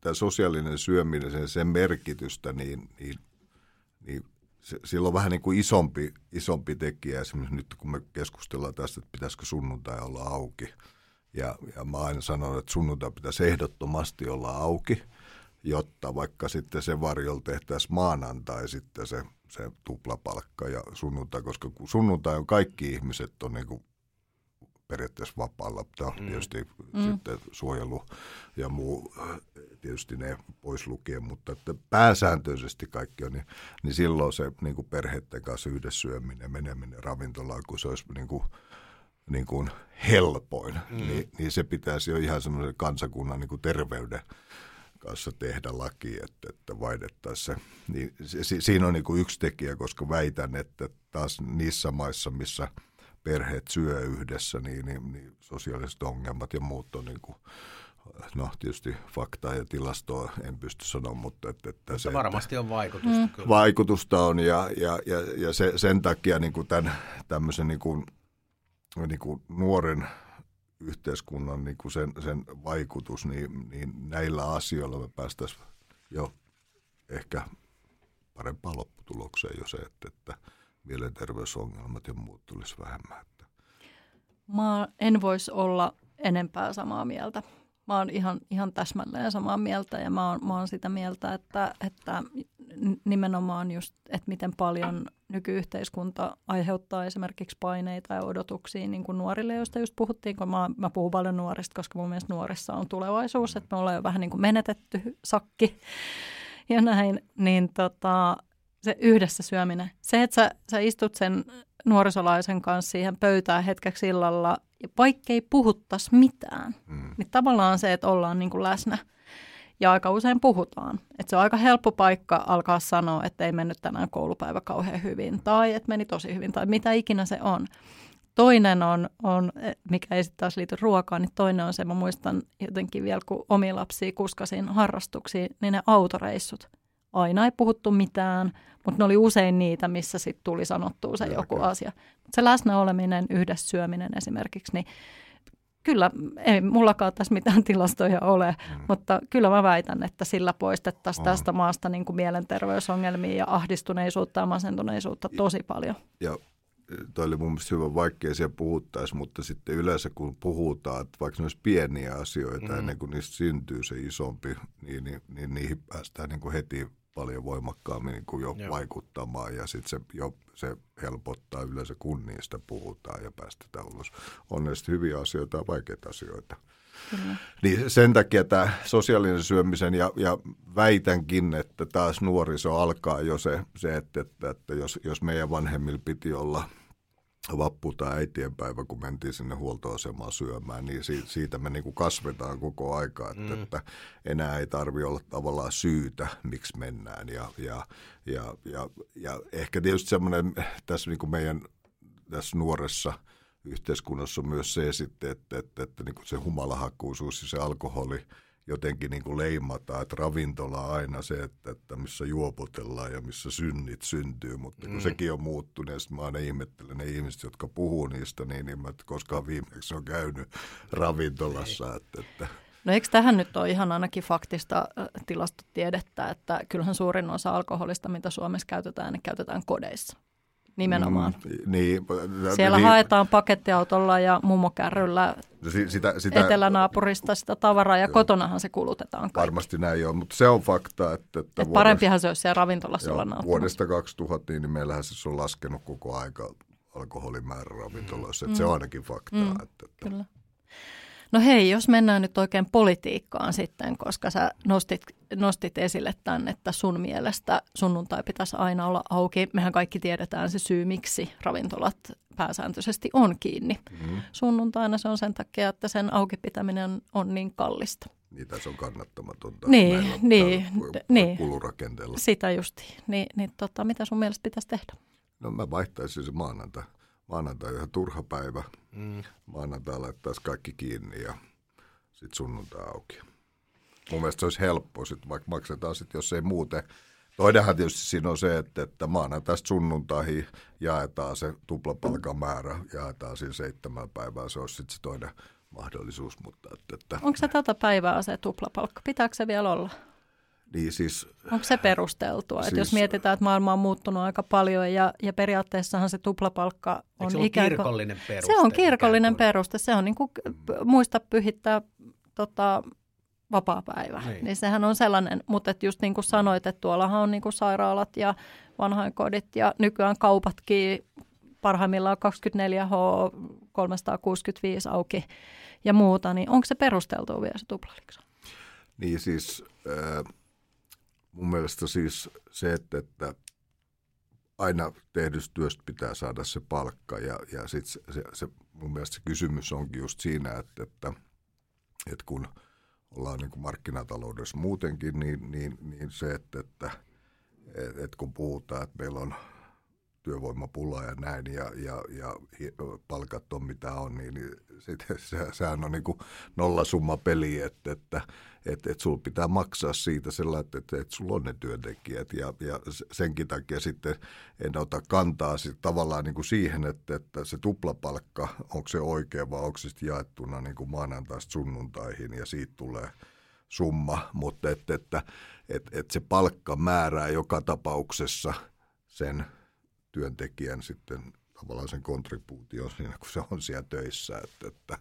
tämä sosiaalinen syöminen, sen, sen merkitystä, niin, niin, niin se, sillä on vähän niin kuin isompi, isompi tekijä. Esimerkiksi nyt kun me keskustellaan tästä, että pitäisikö sunnuntai olla auki – ja, ja mä aina sanon, että sunnuntai pitäisi ehdottomasti olla auki, jotta vaikka sitten se varjol tehtäisiin maanantai sitten se, se tuplapalkka ja sunnuntai, koska sunnuntai on kaikki ihmiset on niin kuin periaatteessa vapaalla. Tämä on tietysti mm. sitten suojelu ja muu tietysti ne pois lukien, mutta että pääsääntöisesti kaikki on, niin, niin silloin se niin kuin perheiden kanssa yhdessä syöminen, meneminen ravintolaan, kun se olisi niin kuin, niin kuin helpoin, mm. niin, niin se pitäisi jo ihan semmoisen kansakunnan niin kuin terveyden kanssa tehdä laki, että, että vaihdettaisiin se. Niin, se, siinä on niin kuin yksi tekijä, koska väitän, että taas niissä maissa, missä perheet syö yhdessä, niin, niin, niin sosiaaliset ongelmat ja muut on niin kuin, no tietysti faktaa ja tilastoa en pysty sanomaan, mutta että, että mutta se, varmasti että on vaikutusta. Mm. Kyllä. Vaikutusta on ja, ja, ja, ja se, sen takia niin kuin tämän, tämmöisen niin kuin, niin kuin nuoren yhteiskunnan niin kuin sen, sen vaikutus, niin, niin näillä asioilla me päästäisiin jo ehkä parempaan lopputulokseen jo se, että, että mielenterveysongelmat ja muut tulisi vähemmän. Että. Mä en voisi olla enempää samaa mieltä. Mä oon ihan, ihan täsmälleen samaa mieltä ja mä oon, mä oon sitä mieltä, että, että nimenomaan just, että miten paljon nykyyhteiskunta aiheuttaa esimerkiksi paineita ja odotuksia niin kuin nuorille, joista just puhuttiin, kun mä, mä puhun paljon nuorista, koska mun mielestä nuorissa on tulevaisuus, että me ollaan jo vähän niin kuin menetetty sakki ja näin, niin tota, se yhdessä syöminen. Se, että sä, sä istut sen nuorisolaisen kanssa siihen pöytään hetkeksi illalla, ja vaikkei puhuttaisi mitään, mm. niin tavallaan se, että ollaan niin kuin läsnä – ja aika usein puhutaan. Että se on aika helppo paikka alkaa sanoa, että ei mennyt tänään koulupäivä kauhean hyvin tai että meni tosi hyvin tai mitä ikinä se on. Toinen on, on mikä ei sitten taas liity ruokaan, niin toinen on se, mä muistan jotenkin vielä, kun omia lapsia kuskasin harrastuksiin, niin ne autoreissut. Aina ei puhuttu mitään, mutta ne oli usein niitä, missä sitten tuli sanottua se joku asia. se läsnä oleminen, yhdessä syöminen esimerkiksi, niin kyllä, ei mullakaan tässä mitään tilastoja ole, mm. mutta kyllä mä väitän, että sillä poistettaisiin tästä maasta niin kuin mielenterveysongelmia ja ahdistuneisuutta ja masentuneisuutta tosi paljon. Ja toi oli mun mielestä hyvä, vaikkei siellä puhuttaisi, mutta sitten yleensä kun puhutaan, että vaikka ne olisi pieniä asioita mm. ennen kuin niistä syntyy se isompi, niin, niin, niin niihin päästään niin kuin heti paljon voimakkaammin niin kuin jo Joo. vaikuttamaan ja sitten se, jo, se helpottaa yleensä, kun niistä puhutaan ja päästetään ulos. On ne hyviä asioita ja vaikeita asioita. Kyllä. Niin sen takia tämä sosiaalinen syömisen ja, ja väitänkin, että taas nuoriso alkaa jo se, se että, että, että jos, jos meidän vanhemmilla piti olla – vappu tai äitienpäivä, kun mentiin sinne huoltoasemaan syömään, niin siitä, me niin kuin kasvetaan koko aika, että, mm. että enää ei tarvi olla tavallaan syytä, miksi mennään. Ja, ja, ja, ja, ja ehkä tietysti semmoinen tässä niin kuin meidän tässä nuoressa yhteiskunnassa on myös se sitten, että, että, että niin kuin se humalahakkuisuus ja se alkoholi – jotenkin niin kuin leimataan, että ravintola on aina se, että, että missä juopotellaan ja missä synnit syntyy, mutta kun mm. sekin on muuttunut, ja mä aina ihmettelen ne ihmiset, jotka puhuu niistä, niin, niin mä koskaan viimeksi on käynyt ravintolassa. Että, että. No eikö tähän nyt ole ihan ainakin faktista tilastotiedettä, että kyllähän suurin osa alkoholista, mitä Suomessa käytetään, niin käytetään kodeissa nimenomaan. Mm, niin, Siellä niin, haetaan pakettiautolla ja mummokärryllä sitä, sitä, etelänaapurista sitä tavaraa ja kotonahan se kulutetaan kaikki. Varmasti näin on, mutta se on fakta. Että, että Et parempihan se olisi siellä ravintolassa olla nauttimassa. Vuodesta 2000 niin, meillähän se on laskenut koko aika alkoholimäärä ravintoloissa. Mm. Että se on ainakin faktaa. Mm, että, että. Kyllä. No hei, jos mennään nyt oikein politiikkaan sitten, koska sä nostit, nostit esille tämän, että sun mielestä sunnuntai pitäisi aina olla auki. Mehän kaikki tiedetään se syy, miksi ravintolat pääsääntöisesti on kiinni. Mm-hmm. Sunnuntaina se on sen takia, että sen auki pitäminen on niin kallista. Niitä se on kannattamatonta niin, näillä, niin, niin, kulurakenteella. Sitä justi. Niin, niin tota, mitä sun mielestä pitäisi tehdä? No mä vaihtaisin se maanantai maanantai on ihan turha päivä. Mm. Maanantai laittaisi kaikki kiinni ja sitten sunnuntai auki. Mun mielestä se olisi helppo, sit vaikka maksetaan sitten, jos ei muuten. Toinenhan tietysti siinä on se, että, että maanantaista sunnuntaihin jaetaan se tuplapalkan määrä, jaetaan siinä seitsemän päivää, se olisi sitten se toinen mahdollisuus. Mutta että, että... Onko se tätä päivää se tuplapalkka? Pitääkö se vielä olla? Niin siis, Onko se perusteltua? Siis, että jos mietitään, että maailma on muuttunut aika paljon ja, ja periaatteessahan se tuplapalkka on se ikään kuin... kirkollinen peruste? Se on kirkollinen peruste. Se on niin kuin muista pyhittää tota, vapaa-päivä. Niin. niin sehän on sellainen, mutta että just niin kuin sanoit, että tuollahan on niin kuin sairaalat ja vanhainkodit ja nykyään kaupatkin parhaimmillaan 24H, 365 auki ja muuta, niin onko se perusteltua vielä se tuplaliksa? Niin siis äh, mun mielestä siis se, että, että aina tehdystä työstä pitää saada se palkka ja, ja sit se, se, se, mun mielestä se kysymys onkin just siinä, että, että, että kun ollaan niin kuin markkinataloudessa muutenkin, niin, niin, niin se, että, että, että kun puhutaan, että meillä on työvoimapula ja näin ja, ja, ja palkat on mitä on, niin, niin sit, *laughs* se, sehän on niin kuin nollasumma peli, että, että, että, että sulla pitää maksaa siitä sellainen, että, että, sulla on ne työntekijät ja, ja senkin takia sitten en ota kantaa sit tavallaan niin kuin siihen, että, että se tuplapalkka, onko se oikea vai onko se jaettuna niin kuin maanantaista sunnuntaihin ja siitä tulee summa, mutta että, että, että, että se palkka määrää joka tapauksessa sen työntekijän sitten tavallaan sen kontribuution siinä, kun se on siellä töissä. Että, että,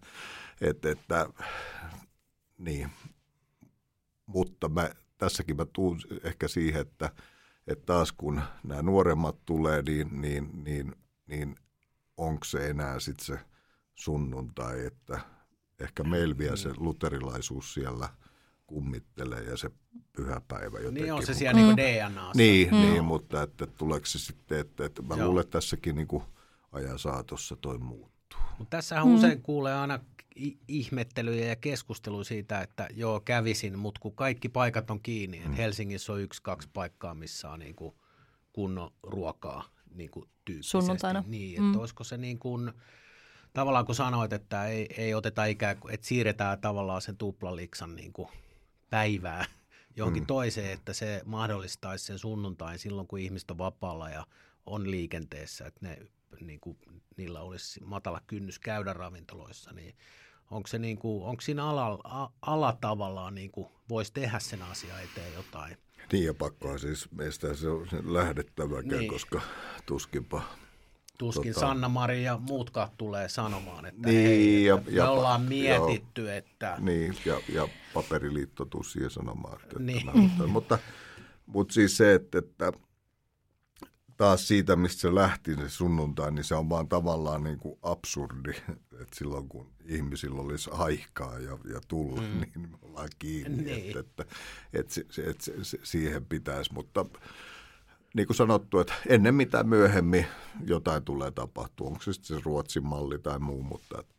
että, että niin. Mutta mä, tässäkin mä tuun ehkä siihen, että, että taas kun nämä nuoremmat tulee, niin, niin, niin, niin onko se enää sitten se sunnuntai, että ehkä meillä vielä se luterilaisuus siellä – kummittelee ja se pyhäpäivä jotenkin. Niin on se siellä mm. niin DNA. Niin, mm. niin, mutta että tuleeko se sitten, että, että mä Joo. luulen, että tässäkin niin kuin ajan saatossa toi muuttuu. Mutta tässähän mm. usein kuulee aina ihmettelyjä ja keskusteluja siitä, että joo kävisin, mutta kun kaikki paikat on kiinni, mm. Helsingissä on yksi, kaksi paikkaa, missä on niin kuin kunnon ruokaa niin kuin Sunnuntaina. Niin, että mm. olisiko se niin kuin, tavallaan kun sanoit, että ei, ei oteta ikään kuin, että siirretään tavallaan sen tuplaliksan niin kuin päivää *laughs* johonkin mm. toiseen, että se mahdollistaisi sen sunnuntain silloin, kun ihmiset on vapaalla ja on liikenteessä, että ne, niin kuin, niillä olisi matala kynnys käydä ravintoloissa, niin onko, se niin kuin, onko siinä ala, a, ala tavallaan niin kuin, voisi tehdä sen asian eteen jotain? Niin ja pakkoa siis meistä se on lähdettäväkään, niin. koska tuskinpa Tuskin tota, Sanna-Mari ja muutkaan tulee sanomaan, että niin, hei, ja, me ja, ollaan mietitty, joo, että... Niin, ja, ja paperiliitto tuu siihen sanomaan. Että niin. Tämä, mutta, mutta siis se, että, että taas siitä, mistä se lähti se sunnuntai, niin se on vaan tavallaan niin kuin absurdi, että silloin kun ihmisillä olisi aikaa ja, ja tullut, mm. niin me ollaan kiinni, niin. että, että, että, että se, se, siihen pitäisi, mutta niin kuin sanottu, että ennen mitä myöhemmin jotain tulee tapahtua. Onko se sitten se Ruotsin malli tai muu, mutta että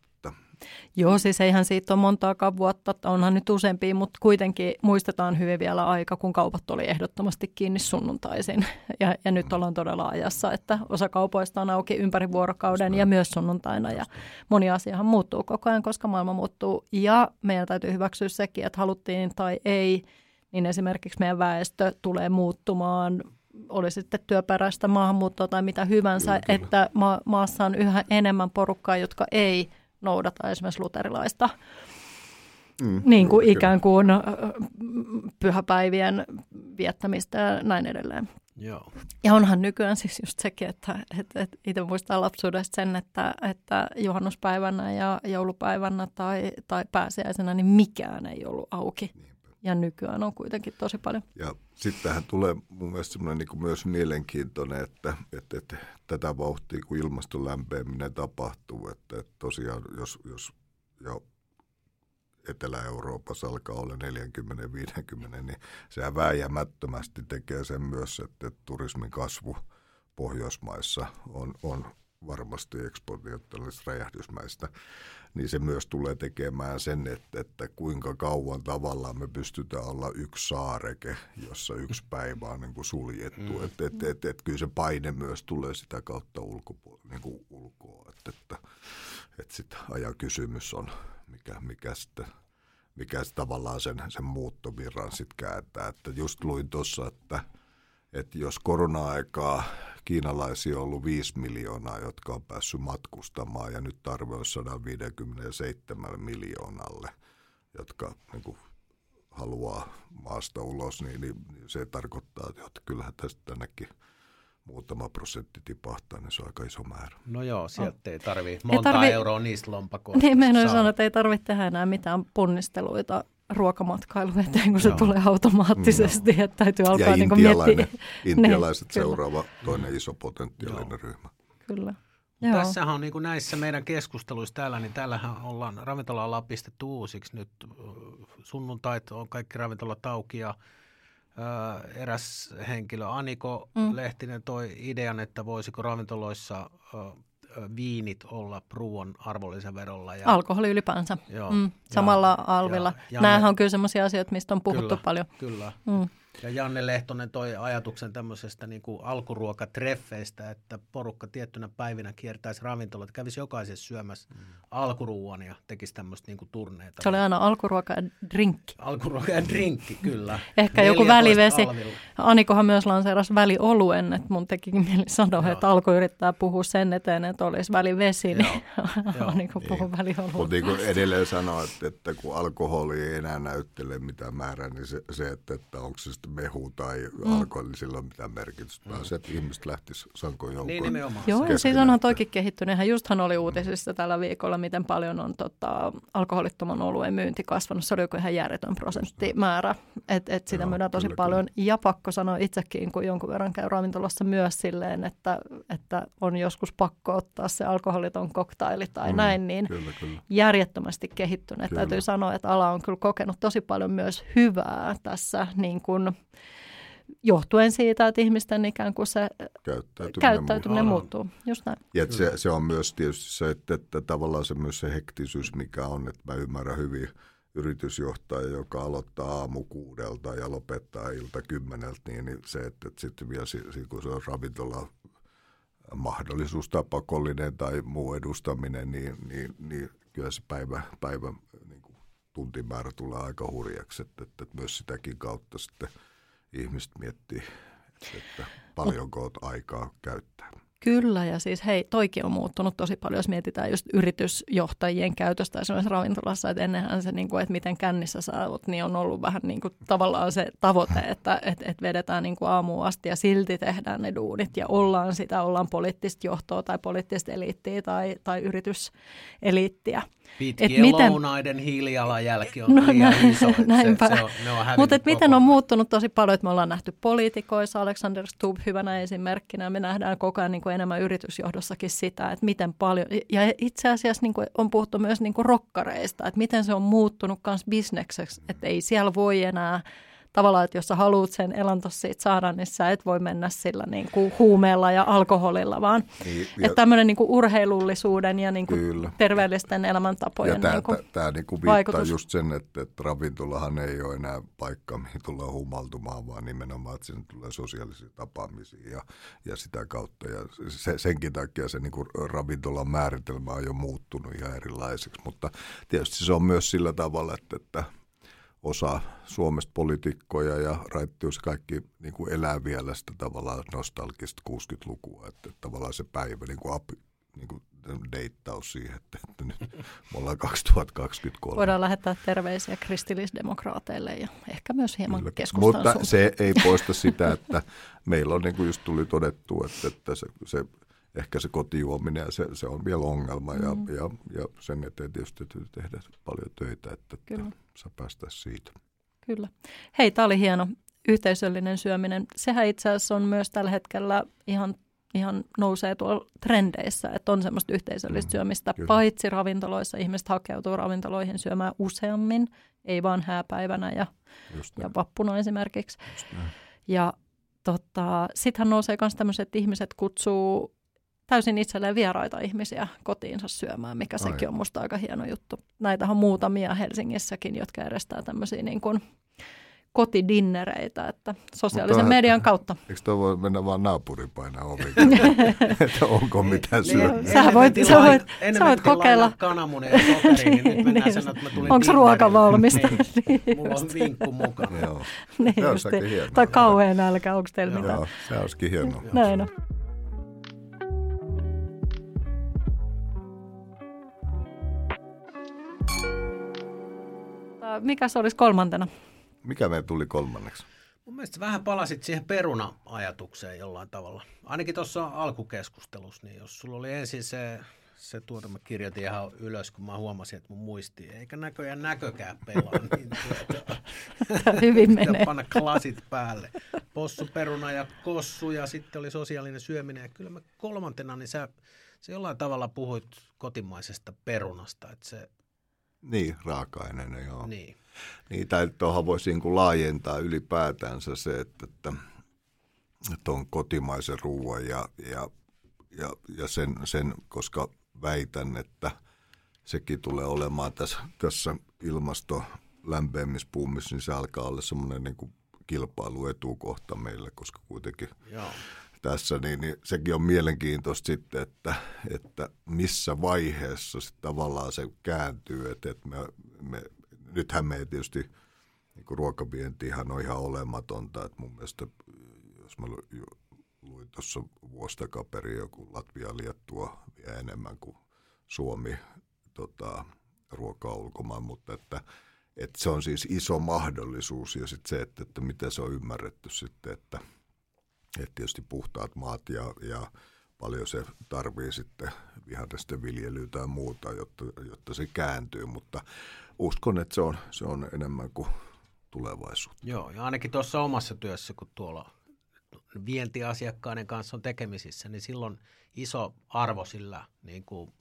Joo, siis eihän siitä ole montaakaan vuotta, onhan nyt useampia, mutta kuitenkin muistetaan hyvin vielä aika, kun kaupat oli ehdottomasti kiinni sunnuntaisin. Ja, ja nyt ollaan todella ajassa, että osa kaupoista on auki ympäri vuorokauden ja myös sunnuntaina. Ja moni asiahan muuttuu koko ajan, koska maailma muuttuu. Ja meidän täytyy hyväksyä sekin, että haluttiin tai ei, niin esimerkiksi meidän väestö tulee muuttumaan oli sitten työperäistä maahanmuuttoa tai mitä hyvänsä, kyllä, että ma- maassa on yhä enemmän porukkaa, jotka ei noudata esimerkiksi luterilaista mm, niin kuin ikään kuin pyhäpäivien viettämistä ja näin edelleen. Joo. Ja onhan nykyään siis just sekin, että, että, että itse muistaa lapsuudesta sen, että, että juhannuspäivänä ja joulupäivänä tai, tai pääsiäisenä niin mikään ei ollut auki. Niin ja nykyään on kuitenkin tosi paljon. Ja sitten tähän tulee mun mielestä niin myös mielenkiintoinen, että, että, että tätä vauhtia, kun ilmaston lämpeäminen tapahtuu, että, että tosiaan jos, jos jo Etelä-Euroopassa alkaa olla 40-50, niin sehän vääjäämättömästi tekee sen myös, että turismin kasvu Pohjoismaissa on, on varmasti eksponentiaalisesti räjähdysmäistä, niin se myös tulee tekemään sen, että, että kuinka kauan tavallaan me pystytään olla yksi saareke, jossa yksi päivä on niin kuin suljettu. Mm. Että et, et, et, kyllä se paine myös tulee sitä kautta ulkopuolella, niin kuin ulkoa. Että, että, että sitten ajan kysymys on, mikä, mikä sitten mikä tavallaan sen, sen muuttovirran sitten kääntää. Että just luin tuossa, että – että jos korona-aikaa kiinalaisia on ollut 5 miljoonaa, jotka on päässyt matkustamaan ja nyt tarve on 157 miljoonalle, jotka niin kuin, haluaa maasta ulos, niin, niin se tarkoittaa, että kyllähän tästä tännekin muutama prosentti tipahtaa, niin se on aika iso määrä. No joo, sieltä oh. ei tarvii monta ei tarvi... euroa niistä lompakoista. Niin, meidän sanoa, että ei tarvitse tehdä enää mitään ponnisteluita ruokamatkailu eteen, kun se Joo. tulee automaattisesti, no. että täytyy alkaa ja *laughs* niin miettiä. Intialaiset niin, seuraava toinen iso potentiaalinen Joo. ryhmä. Kyllä. Joo. Tässähän on niin kuin näissä meidän keskusteluissa täällä, niin täällähän ollaan, ravintola on pistetty uusiksi nyt. Sunnuntait on kaikki ravintolat auki ja eräs henkilö, Aniko mm. Lehtinen, toi idean, että voisiko ravintoloissa viinit olla ruoan arvonlisäverolla. Ja, Alkoholi ylipäänsä. Joo, mm, samalla ja, alvilla. Ja, ja Nämähän on kyllä sellaisia asioita, mistä on puhuttu kyllä, paljon. Kyllä. Mm. Ja Janne Lehtonen toi ajatuksen tämmöisestä niin kuin alkuruokatreffeistä, että porukka tiettynä päivinä kiertäisi ravintolat, kävisi jokaisessa syömässä mm. alkuruuan ja tekisi tämmöistä niin kuin turneita. Se oli aina alkuruoka ja drinkki. Alkuruoka ja drinkki, kyllä. *laughs* Ehkä joku välivesi. Alvilla. Anikohan myös lanseerasi välioluen, että mun tekikin mieli sanoa, Joo. että alkoi yrittää puhua sen eteen, että olisi välivesi, niin *laughs* Aniko puhuu niin. välioluen. Mutta niin kuin edelleen sanoa, että, että kun alkoholi ei enää näyttele mitään määrää, niin se, se että, että onko se mehu tai mm. alkoholi, niin sillä on mitään merkitystä, vaan se, että ihmiset lähtisivät sankoon joukkoon. Niin nimenomaan. Joo, ja siis onhan toikin kehittynyt. Hän justhan oli uutisissa tällä viikolla, miten paljon on tota, alkoholittoman oluen myynti kasvanut. Se oli joku ihan järjetön prosenttimäärä, että et sitä Joo, myydään tosi kyllä, paljon. Kyllä. Ja pakko sanoa itsekin, kun jonkun verran käy ravintolassa myös silleen, että, että on joskus pakko ottaa se alkoholiton koktaili tai mm, näin, niin kyllä, kyllä. järjettömästi kehittynyt. Kyllä. Täytyy sanoa, että ala on kyllä kokenut tosi paljon myös hyvää tässä niin kuin, johtuen siitä, että ihmisten ikään kuin se käyttäytyminen, käyttäytyminen muuttuu. muuttuu. Just näin. Ja se, se on myös tietysti se, että, että tavallaan se myös se hektisyys, mikä on, että mä ymmärrän hyvin yritysjohtaja, joka aloittaa aamu kuudelta ja lopettaa ilta kymmeneltä, niin, niin se, että, että sitten vielä kun se on ravintola mahdollisuus tai pakollinen tai muu edustaminen, niin, niin, niin kyllä se päivä, päivä tuntimäärä tulee aika hurjaksi, että, että myös sitäkin kautta sitten – ihmiset miettii, että paljonko olet aikaa käyttää. Kyllä, ja siis hei, toikin on muuttunut tosi paljon, jos mietitään just yritysjohtajien käytöstä esimerkiksi ravintolassa, että ennenhän se, niin kuin, että miten kännissä sä olet, niin on ollut vähän niin kuin, tavallaan se tavoite, että että että vedetään niin kuin aamuun asti ja silti tehdään ne duunit ja ollaan sitä, ollaan poliittista johtoa tai poliittista eliittiä tai, tai yrityseliittiä. Pitkien miten... lounaiden hiilijalanjälki on no, liian näin, iso. *laughs* Näinpä. Se, se on, Mutta miten on muuttunut tosi paljon, että me ollaan nähty poliitikoissa, Alexander Stubb hyvänä esimerkkinä, me nähdään koko ajan niin kuin enemmän yritysjohdossakin sitä, että miten paljon, ja itse asiassa niin kuin on puhuttu myös niin kuin rokkareista, että miten se on muuttunut myös bisnekseksi, että ei siellä voi enää tavallaan, että jos sä haluat sen elantos siitä saada, niin sä et voi mennä sillä niin kuin huumeella ja alkoholilla, vaan niin, että tämmöinen niin kuin urheilullisuuden ja niin kuin terveellisten elämäntapojen ja tämä, niin kuin tämä niin kuin viittaa just sen, että, että ravintolahan ei ole enää paikka, mihin tulee humaltumaan, vaan nimenomaan, että sinne tulee sosiaalisia tapaamisia ja, ja sitä kautta. Ja se, senkin takia se niin kuin ravintolan määritelmä on jo muuttunut ihan erilaiseksi, mutta tietysti se on myös sillä tavalla, että, että osa Suomesta poliitikkoja ja raittius kaikki niin kuin elää vielä sitä tavallaan nostalgista 60-lukua, että, että tavallaan se päivä niin kuin, api, niin kuin deittaus siihen, että, että nyt me ollaan 2023. Voidaan lähettää terveisiä kristillisdemokraateille ja ehkä myös hieman Kyllä, keskustelua. Mutta se ei poista sitä, että meillä on niin kuin just tuli todettu, että, että se, se ehkä se kotijuominen ja se, se on vielä ongelma ja, mm. ja, ja sen eteen tietysti täytyy tehdä paljon töitä, että, että saa päästä siitä. Kyllä. Hei, tämä oli hieno yhteisöllinen syöminen. Sehän itse asiassa on myös tällä hetkellä ihan, ihan nousee tuolla trendeissä, että on semmoista yhteisöllistä mm, syömistä. Kyllä. Paitsi ravintoloissa ihmiset hakeutuu ravintoloihin syömään useammin, ei vaan hääpäivänä ja, ja vappuna esimerkiksi. Ja tota, sittenhän nousee myös tämmöiset ihmiset kutsuu täysin itselleen vieraita ihmisiä kotiinsa syömään, mikä Ai. sekin on musta aika hieno juttu. Näitä on muutamia Helsingissäkin, jotka järjestää tämmöisiä niin kuin kotidinnereitä, että sosiaalisen Mutta, median kautta. Eikö tuo voi mennä vaan naapuri painaa ovi, *laughs* että onko mitään syömää? Sä voit, sä voit, sä voit kokeilla. kananmunia ja sokeriin, niin nyt mennään sen, että mä tulin Onko ruoka valmis? *laughs* niin, mulla on vinkku mukana. Joo, niin se olisikin hienoa. Tai kauhean nälkä, onko teillä mitään? Joo, se olisikin hienoa. Näin on. Mikä se olisi kolmantena? Mikä meillä tuli kolmanneksi? Mun mielestä vähän palasit siihen peruna-ajatukseen jollain tavalla. Ainakin tuossa alkukeskustelussa, niin jos sulla oli ensin se, se tuota, mä kirjoitin ihan ylös, kun mä huomasin, että mun muisti, eikä näköjään näkökään pelaa, niin *laughs* tuota, Hyvin menee. panna klasit päälle. Possu, peruna ja kossu ja sitten oli sosiaalinen syöminen. Ja kyllä mä kolmantena, niin sä Se jollain tavalla puhuit kotimaisesta perunasta, että se... Niin, raaka-aineena, joo. Niin. Niin, tai tuohon voisi niin laajentaa ylipäätänsä se, että, että, että on kotimaisen ruoan ja, ja, ja, ja sen, sen, koska väitän, että sekin tulee olemaan tässä, tässä ilmasto lämpenemispuumissa, niin se alkaa olla semmoinen niin kilpailuetukohta meillä, koska kuitenkin Joo. Tässä, niin, niin sekin on mielenkiintoista sitten, että, että missä vaiheessa se tavallaan se kääntyy, että, että me, me, nythän me ei tietysti niin kuin on ihan olematonta, että mun mielestä, jos mä luin tuossa vuosi takaperin joku Latvia Liettua vie enemmän kuin Suomi tota, ruokaa ulkomaan, mutta että, että se on siis iso mahdollisuus ja sitten se, että, että miten se on ymmärretty sitten, että, että tietysti puhtaat maat ja, ja paljon se tarvii sitten vihannesten viljelyä tai muuta, jotta, jotta se kääntyy, mutta uskon, että se on, se on enemmän kuin tulevaisuutta. Joo, ja ainakin tuossa omassa työssä, kun tuolla vientiasiakkaiden kanssa on tekemisissä, niin silloin iso arvo sillä niin kuin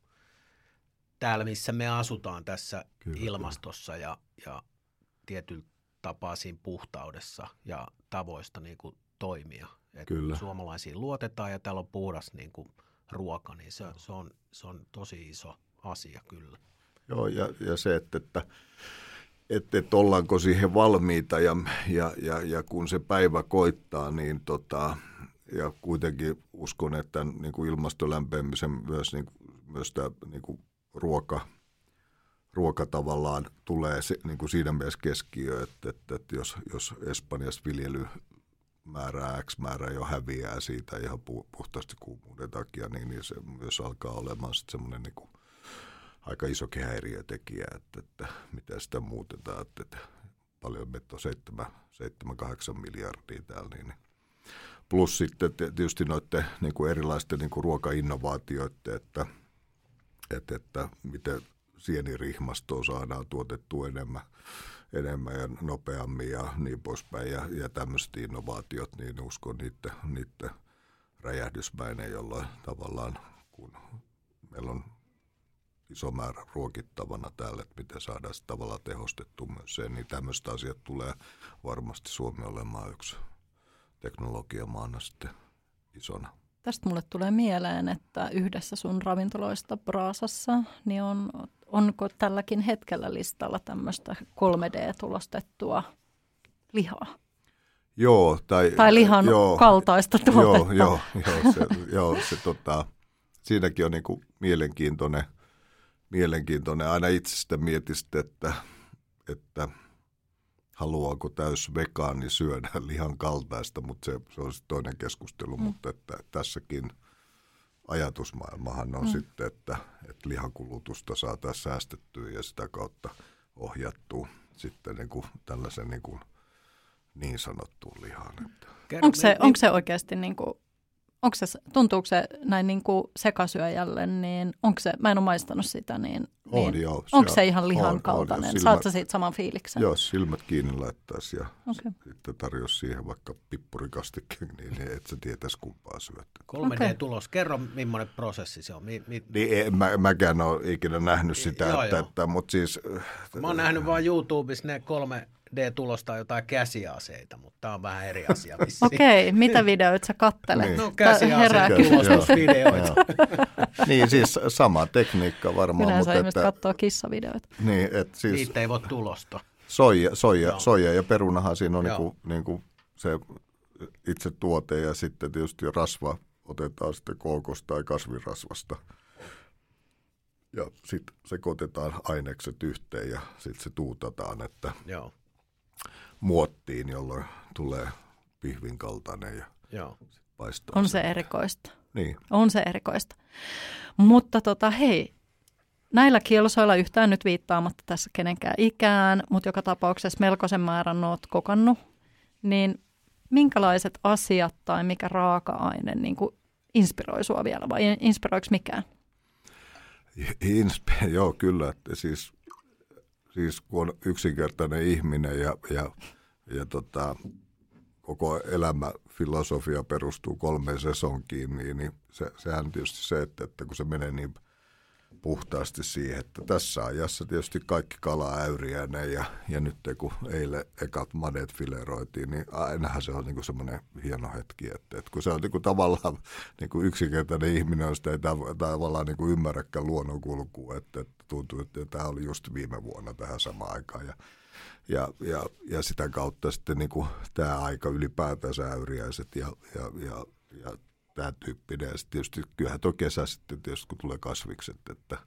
täällä, missä me asutaan tässä kyllä, ilmastossa kyllä. ja, ja tietyllä tapaa siinä puhtaudessa ja tavoista niin kuin toimia. Et kyllä. Suomalaisiin luotetaan ja täällä on puhdas niin kuin ruoka, niin se, se, on, se on tosi iso asia kyllä. Joo, ja, ja se, että, että että, että ollaanko siihen valmiita ja, ja, ja, ja kun se päivä koittaa, niin tota, ja kuitenkin uskon, että niin kuin ilmastolämpenemisen myös, niin, myös tämä niin kuin ruoka, ruoka tavallaan tulee se, niin kuin siinä mielessä keskiö, että, että, että jos, jos Espanjassa viljely määrää X määrä jo häviää siitä ihan puhtaasti kuumuuden takia, niin, niin se myös alkaa olemaan sitten semmoinen niin kuin aika isokin häiriötekijä, että, että miten sitä muutetaan, että, että paljon me on 7-8 miljardia täällä, niin plus sitten tietysti noiden niin kuin erilaisten niin kuin ruokainnovaatioiden, että, että, että miten sienirihmastoa saadaan tuotettua enemmän, enemmän ja nopeammin ja niin poispäin. Ja, ja tämmöiset innovaatiot, niin uskon niiden, niiden räjähdysmäinen, jolloin tavallaan kun meillä on iso määrä ruokittavana täällä, että miten saadaan sitä tavallaan tehostettua myös sen, niin tämmöistä asiat tulee varmasti Suomi olemaan yksi teknologiamaana sitten isona. Tästä mulle tulee mieleen, että yhdessä sun ravintoloista Braasassa, niin on, onko tälläkin hetkellä listalla tämmöistä 3D-tulostettua lihaa? Joo, tai, tai lihan joo, kaltaista tuotetta. Joo, joo, joo, se, joo, se tota, siinäkin on niin kuin mielenkiintoinen – mielenkiintoinen. Aina itse sitä mietistä, että, että haluaako täys vegaani syödä lihan kaltaista, mutta se, se on sitten toinen keskustelu. Mm. Mutta että tässäkin ajatusmaailmahan on mm. sitten, että, että lihankulutusta saataisiin säästettyä ja sitä kautta ohjattua sitten niin kuin tällaisen niin, kuin niin sanottuun lihaan. Että. Onko se, onko se oikeasti niin kuin onko se, tuntuuko se näin niin kuin sekasyöjälle, niin onko se, mä en ole maistanut sitä, niin, on, niin joo, onko se, se ihan lihan on, kaltainen? On, Saatko siitä saman fiiliksen? Joo, silmät kiinni laittaisi ja okay. sitten tarjosi siihen vaikka pippurikastikkeen, *laughs* niin, et sä tietäisi kumpaa syöt. 3D-tulos, kerro millainen prosessi se on. Mi, mi... Niin, en, mä, mäkään ole ikinä nähnyt sitä, joo, että, joo. että, mutta siis... Mä oon nähnyt vaan YouTubessa ne kolme D-tulosta jotain käsiaseita, mutta tämä on vähän eri asia. Okei, okay, mitä videoita sä kattelet? Niin. No käsiaseita, tulostusvideoita. niin, siis sama tekniikka varmaan. Yleensä mutta että, katsoa kissavideoita. Niin, et siis, Niitä ei voi tulosta. Soija, soija, soija ja perunahan siinä on niinku, niinku se itse tuote ja sitten tietysti rasva otetaan sitten kookosta tai kasvirasvasta. Ja sitten sekoitetaan ainekset yhteen ja sitten se tuutataan, että Joo muottiin, jolloin tulee pihvin kaltainen ja Joo. paistaa. On se erikoista. Niin. On se erikoista. Mutta tota, hei, näillä kielsoilla yhtään nyt viittaamatta tässä kenenkään ikään, mutta joka tapauksessa melkoisen määrän oot kokannut, niin minkälaiset asiat tai mikä raaka-aine niin kuin inspiroi sua vielä vai inspiroiko mikään? Insp- *laughs* joo, kyllä. Että siis siis kun on yksinkertainen ihminen ja, ja, ja tota, koko elämäfilosofia perustuu kolmeen sesonkiin, niin, niin se, sehän tietysti se, että, että kun se menee niin puhtaasti siihen, että tässä ajassa tietysti kaikki kala äyriäinen ja, ja nyt kun eilen ekat madet fileroitiin, niin ainahan se on niin semmoinen hieno hetki, että, että kun se on niin kuin tavallaan *laughs* niin kuin yksinkertainen ihminen, on sitä ei tavallaan niin kuin ymmärräkään luonnonkulkua, että, että tuntuu, että tämä oli just viime vuonna tähän samaan aikaan ja ja, ja, ja sitä kautta sitten niin kuin tämä aika ylipäätänsä äyriäiset ja, ja, ja, ja tämä tyyppinen. Ja sitten tietysti kyllähän tuo kesä sitten tietysti, kun tulee kasvikset, että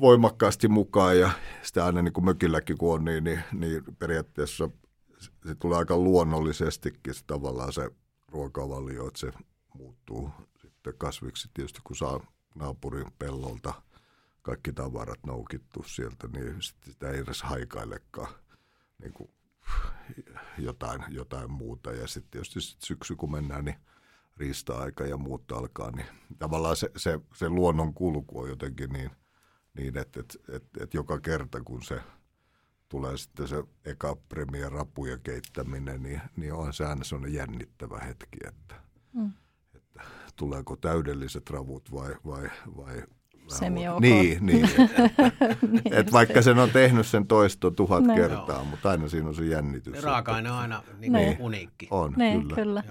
voimakkaasti mukaan ja sitten aina niin kuin mökilläkin kun on, niin, niin, niin periaatteessa se tulee aika luonnollisestikin se, tavallaan se ruokavalio, että se muuttuu sitten kasviksi tietysti, kun saa naapurin pellolta kaikki tavarat noukittu sieltä, niin sitten sitä ei edes haikailekaan niin kuin jotain, jotain muuta. Ja sitten tietysti sit syksy, kun mennään, niin riista-aika ja muut alkaa, niin tavallaan se, se, se luonnon kulku on jotenkin niin, niin että et, et, et joka kerta kun se tulee sitten se eka premia rapuja keittäminen, niin, niin on se aina sellainen jännittävä hetki, että, mm. että tuleeko täydelliset ravut vai, vai, vai semi Niin, niin. Että, *laughs* niin et vaikka sen on tehnyt sen toisto tuhat ne. kertaa, mutta aina siinä on se jännitys. Raaka-aine on aina niin niin. uniikki. On, niin, kyllä. kyllä.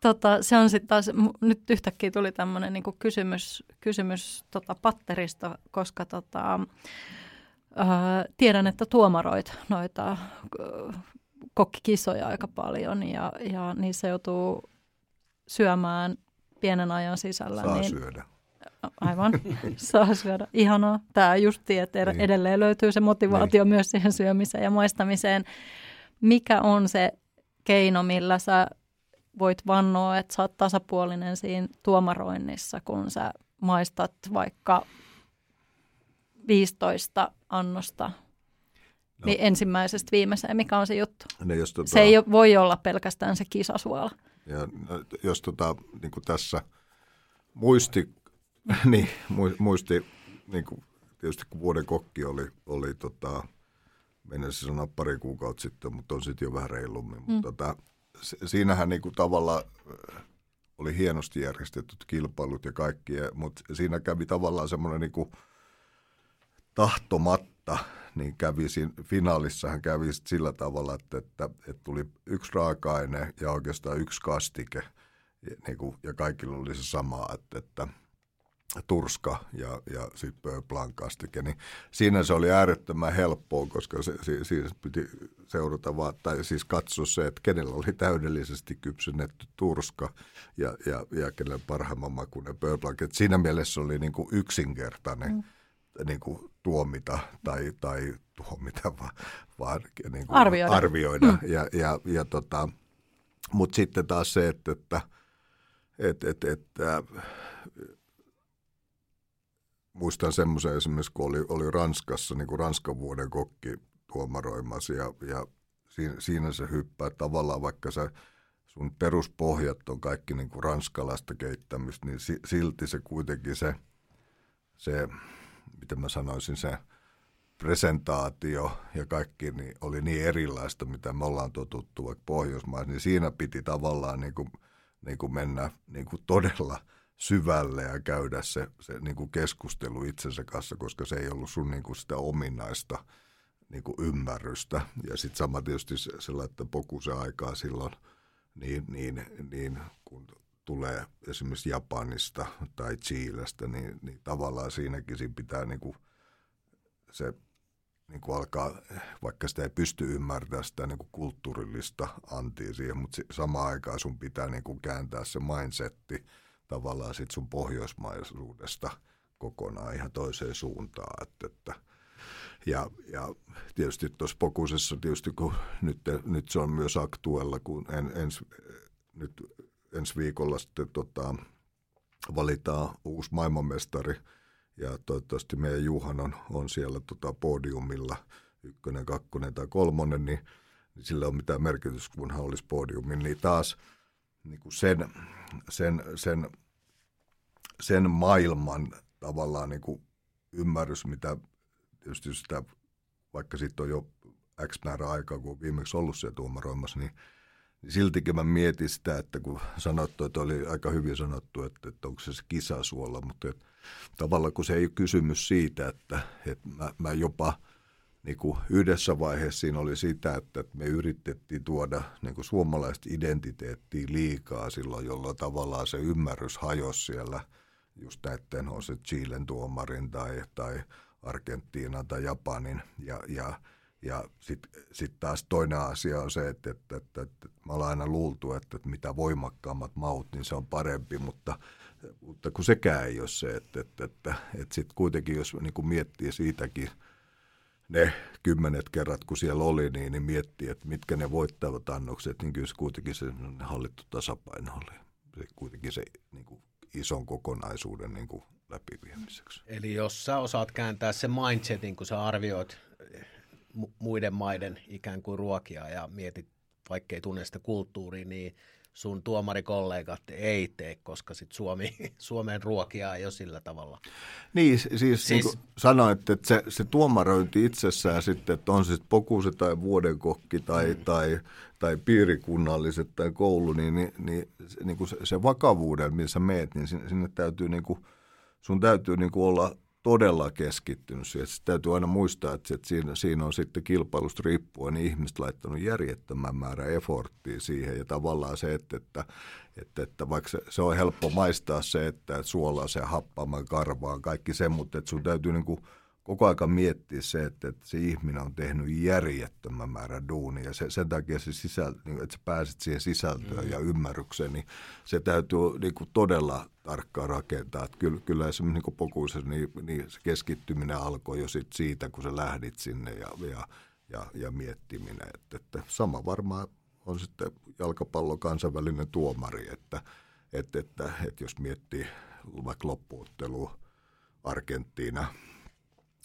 Tota, se on sitten taas, nyt yhtäkkiä tuli tämmöinen niinku kysymys, kysymys tota patterista, koska tota, ää, tiedän, että tuomaroit noita ää, kokkikisoja aika paljon ja, ja niissä joutuu syömään pienen ajan sisällä. Saa niin, syödä. Aivan, *laughs* saa syödä. Ihanaa. Tämä just että niin. edelleen löytyy se motivaatio niin. myös siihen syömiseen ja maistamiseen. Mikä on se keino, millä sä voit vannoa, että sä oot tasapuolinen siinä tuomaroinnissa, kun sä maistat vaikka 15 annosta no. niin ensimmäisestä viimeiseen. Mikä on se juttu? No, jos tota, se ei voi olla pelkästään se kisasuola. Ja, no, jos tota, niin kuin tässä muisti, *laughs* niin, muisti niin kuin, tietysti kun vuoden kokki oli, oli tota, mennessä sanoa pari kuukautta sitten, mutta on sitten jo vähän reilummin. Mm. Mutta tota, siinähän niin kuin tavallaan äh, oli hienosti järjestetyt kilpailut ja kaikki, mutta siinä kävi tavallaan semmoinen niin tahtomatta, niin kävi siinä, finaalissahan kävi sillä tavalla, että, että, että tuli yksi raaka-aine ja oikeastaan yksi kastike, ja, niin kuin, ja kaikilla oli se sama, että, että Turska ja, ja sitten Pööplan kastike, niin siinä se oli äärettömän helppoa, koska se, si, siinä piti seurata vaan, tai siis katsoa se, että kenellä oli täydellisesti kypsennetty Turska ja, ja, ja kenellä parhaimman makuinen Pööplan. Siinä mielessä oli niin kuin yksinkertainen mm. niin kuin tuomita tai, tai tuomita, vaan, vaan niin kuin arvioida. arvioida. Mm. Ja, ja, ja tota, Mutta sitten taas se, että, että et, et, et, muistan semmoisen esimerkiksi, kun oli, oli Ranskassa, niin kuin Ranskan vuoden kokki tuomaroimassa ja, ja siinä, siinä se hyppää tavallaan, vaikka sä, sun peruspohjat on kaikki niin kuin ranskalaista keittämistä, niin si, silti se kuitenkin se, se, miten mä sanoisin, se presentaatio ja kaikki niin oli niin erilaista, mitä me ollaan totuttu vaikka Pohjoismaissa, niin siinä piti tavallaan niin kuin, niin kuin mennä niin kuin todella – syvälle ja käydä se, se niin kuin keskustelu itsensä kanssa, koska se ei ollut sun niin kuin sitä ominaista niin kuin ymmärrystä. Ja sitten sama tietysti se, että pokuse aikaa silloin, niin, niin, niin kun tulee esimerkiksi Japanista tai Chiilestä, niin, niin tavallaan siinäkin siinä pitää niin kuin se niin kuin alkaa, vaikka sitä ei pysty ymmärtämään sitä niin kuin kulttuurillista antia siihen, mutta samaan aikaan sun pitää niin kuin kääntää se mindsetti – tavallaan sit sun pohjoismaisuudesta kokonaan ihan toiseen suuntaan. Että, että, ja, ja tietysti tuossa Pokusessa, tietysti kun nyt, nyt se on myös aktuella, kun en, ens, nyt ensi viikolla sitten tota, valitaan uusi maailmanmestari ja toivottavasti meidän Juhan on, on siellä tota podiumilla ykkönen, kakkonen tai kolmonen, niin, niin sillä on mitään merkitystä, kun hän olisi podiumin, niin taas niin kuin sen, sen, sen, sen maailman tavallaan niin kuin ymmärrys, mitä tietysti sitä, vaikka sitten on jo X määrä aikaa, kun on viimeksi ollut siellä tuomaroimassa, niin niin siltikin mä mietin sitä, että kun sanottu, että oli aika hyvin sanottu, että, että onko se se kisasuola, mutta että tavallaan kun se ei ole kysymys siitä, että, että mä, mä jopa niin kuin yhdessä vaiheessa siinä oli sitä, että me yritettiin tuoda niin kuin suomalaista identiteettiä liikaa silloin, jolloin tavallaan se ymmärrys hajosi siellä just näiden on se Chilen tuomarin tai, tai Argentiinan tai Japanin. Ja, ja ja sitten sit taas toinen asia on se, että, että, että, että mä olen aina luultu, että, että mitä voimakkaammat maut, niin se on parempi, mutta, mutta kun sekään ei ole se, että, että, että, että sitten kuitenkin jos niin kuin miettii siitäkin ne kymmenet kerrat, kun siellä oli, niin, niin miettii, että mitkä ne voittavat annokset, niin kyllä se kuitenkin se hallittu tasapaino oli. Se kuitenkin se niin kuin ison kokonaisuuden niin kuin läpiviemiseksi. Eli jos sä osaat kääntää se mindsetin, kun sä arvioit muiden maiden ikään kuin ruokia ja mietit, vaikkei tunne sitä kulttuuria, niin sun tuomarikollegat ei tee, koska sit Suomi, *laughs* Suomen ruokia ei ole sillä tavalla. Niin, siis, siis... niin kuin sanoit, että se, se tuomarointi itsessään sitten, että on se sitten pokuse tai vuodenkokki tai, mm. tai, tai piirikunnalliset tai koulu, niin, niin, niin, niin kuin se, se vakavuuden, missä meet, niin sinne, sinne täytyy niin kuin, sun täytyy niin kuin olla todella keskittynyt siihen. Sitten täytyy aina muistaa, että, siinä, siinä on sitten kilpailusta riippuen niin ihmiset laittanut järjettömän määrän efforttia siihen. Ja tavallaan se, että, että, että, että vaikka se, se on helppo maistaa se, että suolaa se happaman karvaan, kaikki se, mutta että sun täytyy niin kuin – koko aika miettiä se, että, että se ihminen on tehnyt järjettömän määrän duunia. Se, sen takia se sisältö, niin että sä pääset siihen sisältöön mm. ja ymmärrykseen, niin se täytyy niin kuin todella tarkkaan rakentaa. Että kyllä, kyllä esimerkiksi niin pokuissa, niin, niin se keskittyminen alkoi jo sit siitä, kun sä lähdit sinne ja, ja, ja, ja miettiminen. Että, että sama varmaan on sitten jalkapallon kansainvälinen tuomari, että, että, että, että jos miettii vaikka loppuottelua Argentiina –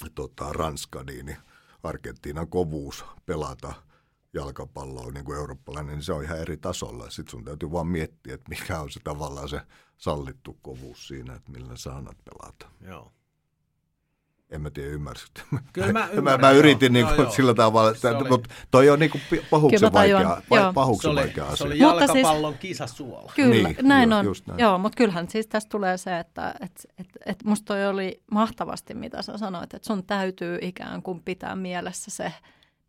tota, Ranska, niin, niin Argentiinan kovuus pelata jalkapalloa niin kuin eurooppalainen, niin se on ihan eri tasolla. Sitten sun täytyy vaan miettiä, että mikä on se tavallaan se sallittu kovuus siinä, että millä sä annat pelata. Joo. En mä tiedä, ymmärsit. *laughs* Kyllä mä, mä, mä yritin niin kuin, sillä tavalla, että, oli... mutta toi on niin kuin pahuksen vaikea, pahuksen vaikea asia. Se oli jalkapallon siis, kisasuola. Kyllä, niin, näin joo, on. Näin. Joo, mutta kyllähän siis tästä tulee se, että et, et, et musta toi oli mahtavasti, mitä sä sanoit, että sun täytyy ikään kuin pitää mielessä se,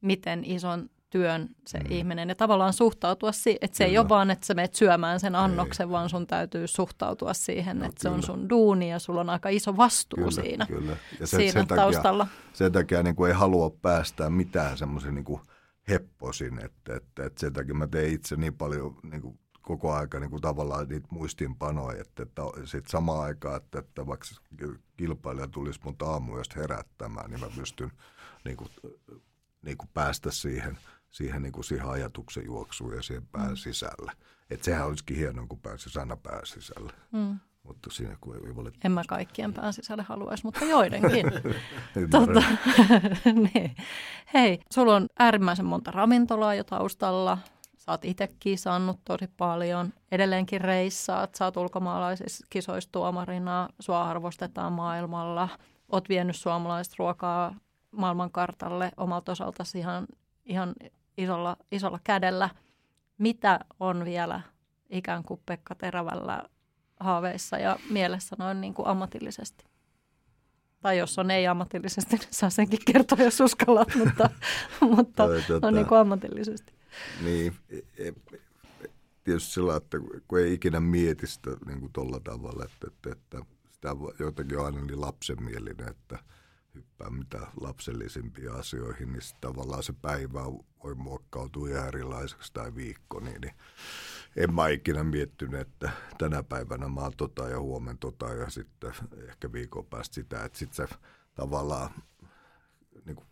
miten ison työn se mm. ihminen ja tavallaan suhtautua siihen, että se kyllä. ei ole vaan, että sä menet syömään sen annoksen, ei. vaan sun täytyy suhtautua siihen, no, että kyllä. se on sun duuni ja sulla on aika iso vastuu kyllä, siinä, kyllä. Ja se, siinä sen taustalla. Takia, sen takia niin kuin ei halua päästää mitään semmoisen niin hepposin, että, että, että sen takia mä teen itse niin paljon niin kuin koko aika niin kuin tavallaan niitä muistinpanoja, että, että sitten samaan aikaan, että, että vaikka kilpailija tulisi mun aamuista herättämään, niin mä pystyn niin kuin, niin kuin päästä siihen – siihen, niin kuin siihen ajatuksen juoksuun ja siihen pään mm. sisälle. Että sehän olisikin hienoa, kun pääsisi aina pään sisälle. Mm. Mutta siinä kun ei valit... En mä kaikkien pään sisälle haluaisi, mutta joidenkin. *laughs* tota, *laughs* niin. Hei, sulla on äärimmäisen monta ravintolaa jo taustalla. Sä oot itse kisannut tosi paljon. Edelleenkin reissaat. Sä oot ulkomaalaisissa kisoissa tuomarina. Sua arvostetaan maailmalla. Oot vienyt suomalaista ruokaa maailmankartalle omalta osaltasi ihan, ihan isolla, isolla kädellä. Mitä on vielä ikään kuin Pekka Terävällä haaveissa ja mielessä noin niin kuin ammatillisesti? Tai jos on ei-ammatillisesti, niin saa senkin kertoa, jos uskallat, *laughs* mutta, mutta tota, on niin kuin ammatillisesti. Niin, e, e, tietysti sillä, että kun ei ikinä mieti sitä niin kuin tuolla tavalla, että, että, että sitä jotenkin on aina niin lapsenmielinen, että – hyppää mitä lapsellisimpia asioihin, niin tavallaan se päivä voi muokkautua ihan erilaiseksi tai viikko, niin, niin en mä ikinä miettinyt, että tänä päivänä mä oon tota ja huomen tota ja sitten ehkä viikon päästä sitä, että sitten se tavallaan niin kuin,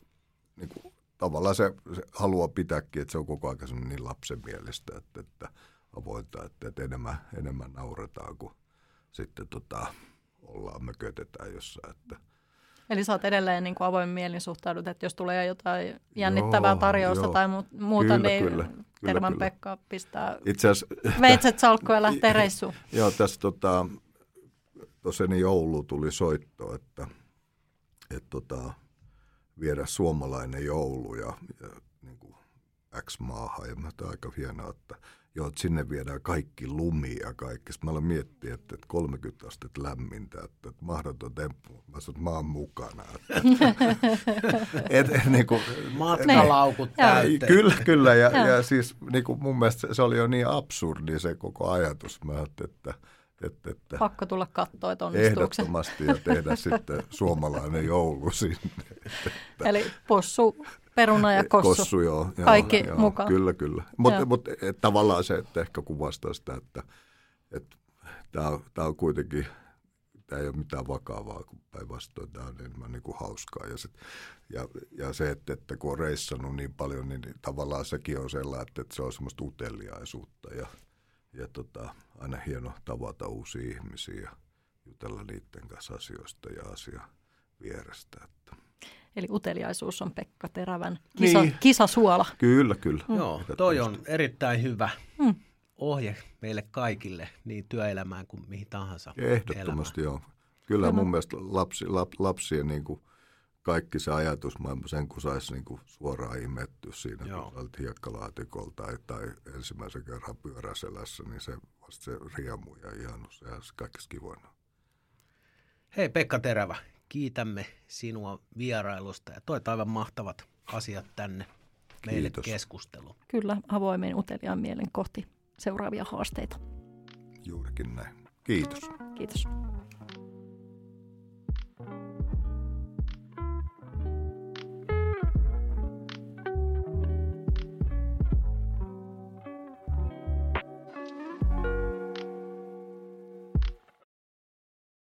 niin kuin, tavallaan se, se haluaa pitääkin, että se on koko ajan niin lapsen mielestä, että, että avointa, että, että enemmän, enemmän nauretaan kuin sitten tota, ollaan, me kötetään jossain, että – Eli sä oot edelleen niin kuin avoin mielin suhtaudut, että jos tulee jotain jännittävää joo, tarjousta joo. tai muuta, kyllä, niin kyllä, Terman kyllä. Pekka pistää Itse veitset salkkuun ja lähtee *laughs* reissuun. joo, tässä tota, tosiaan joulu tuli soitto, että, että tota, viedä suomalainen joulu ja, ja niin kuin X-maahan. Ja mä aika hienoa, että joo, että sinne viedään kaikki lumi ja kaikki. Sitten mä aloin miettiä, että, että 30 astetta lämmintä, että, että mahdoton temppu. Mä sanoin, että mä oon mukana. *laughs* et, et, niin kuin, Matkalaukut täyteen. Kyllä, kyllä. Ja, ja siis niin kuin mun mielestä se oli jo niin absurdi se koko ajatus. Mä ajattelin, että että, että Pakko tulla katsoa, että onnistuuko Ehdottomasti ja tehdä sitten *laughs* suomalainen joulu sinne. Että, Eli possu, peruna ja kossu. Kossu, joo. joo Kaikki joo, mukaan. Kyllä, kyllä. Mutta mut, et, tavallaan se, että ehkä kuvastaa sitä, että et, tämä on, tää on kuitenkin, tämä ei ole mitään vakavaa, kun päinvastoin tämä on enemmän niin kuin hauskaa. Ja, sit, ja, ja se, että, että kun on reissannut niin paljon, niin tavallaan sekin on sellainen, että, että se on semmoista uteliaisuutta ja, ja tota, aina hieno tavata uusia ihmisiä ja jutella niiden kanssa asioista ja asia vierestä. Että. Eli uteliaisuus on Pekka Terävän kisa, Niin. kisasuola. Kyllä, kyllä. Joo, toi on erittäin hyvä ohje meille kaikille, niin työelämään kuin mihin tahansa Ehdottomasti joo. Kyllä mun mielestä lapsi, lap, lapsien niin kuin kaikki se ajatusmaailma, sen kun saisi niin kuin suoraan imettyä siinä, Joo. kun olet hiekkalaatikolla tai, tai ensimmäisen kerran pyöräselässä, niin se vasta se riemu ja ihanus, sehän on se kaikista kivoin. Hei Pekka Terävä, kiitämme sinua vierailusta ja toit aivan mahtavat asiat tänne meille Kiitos. keskusteluun. Kyllä, avoimen uteliaan mielen kohti seuraavia haasteita. Juurikin näin. Kiitos. Kiitos.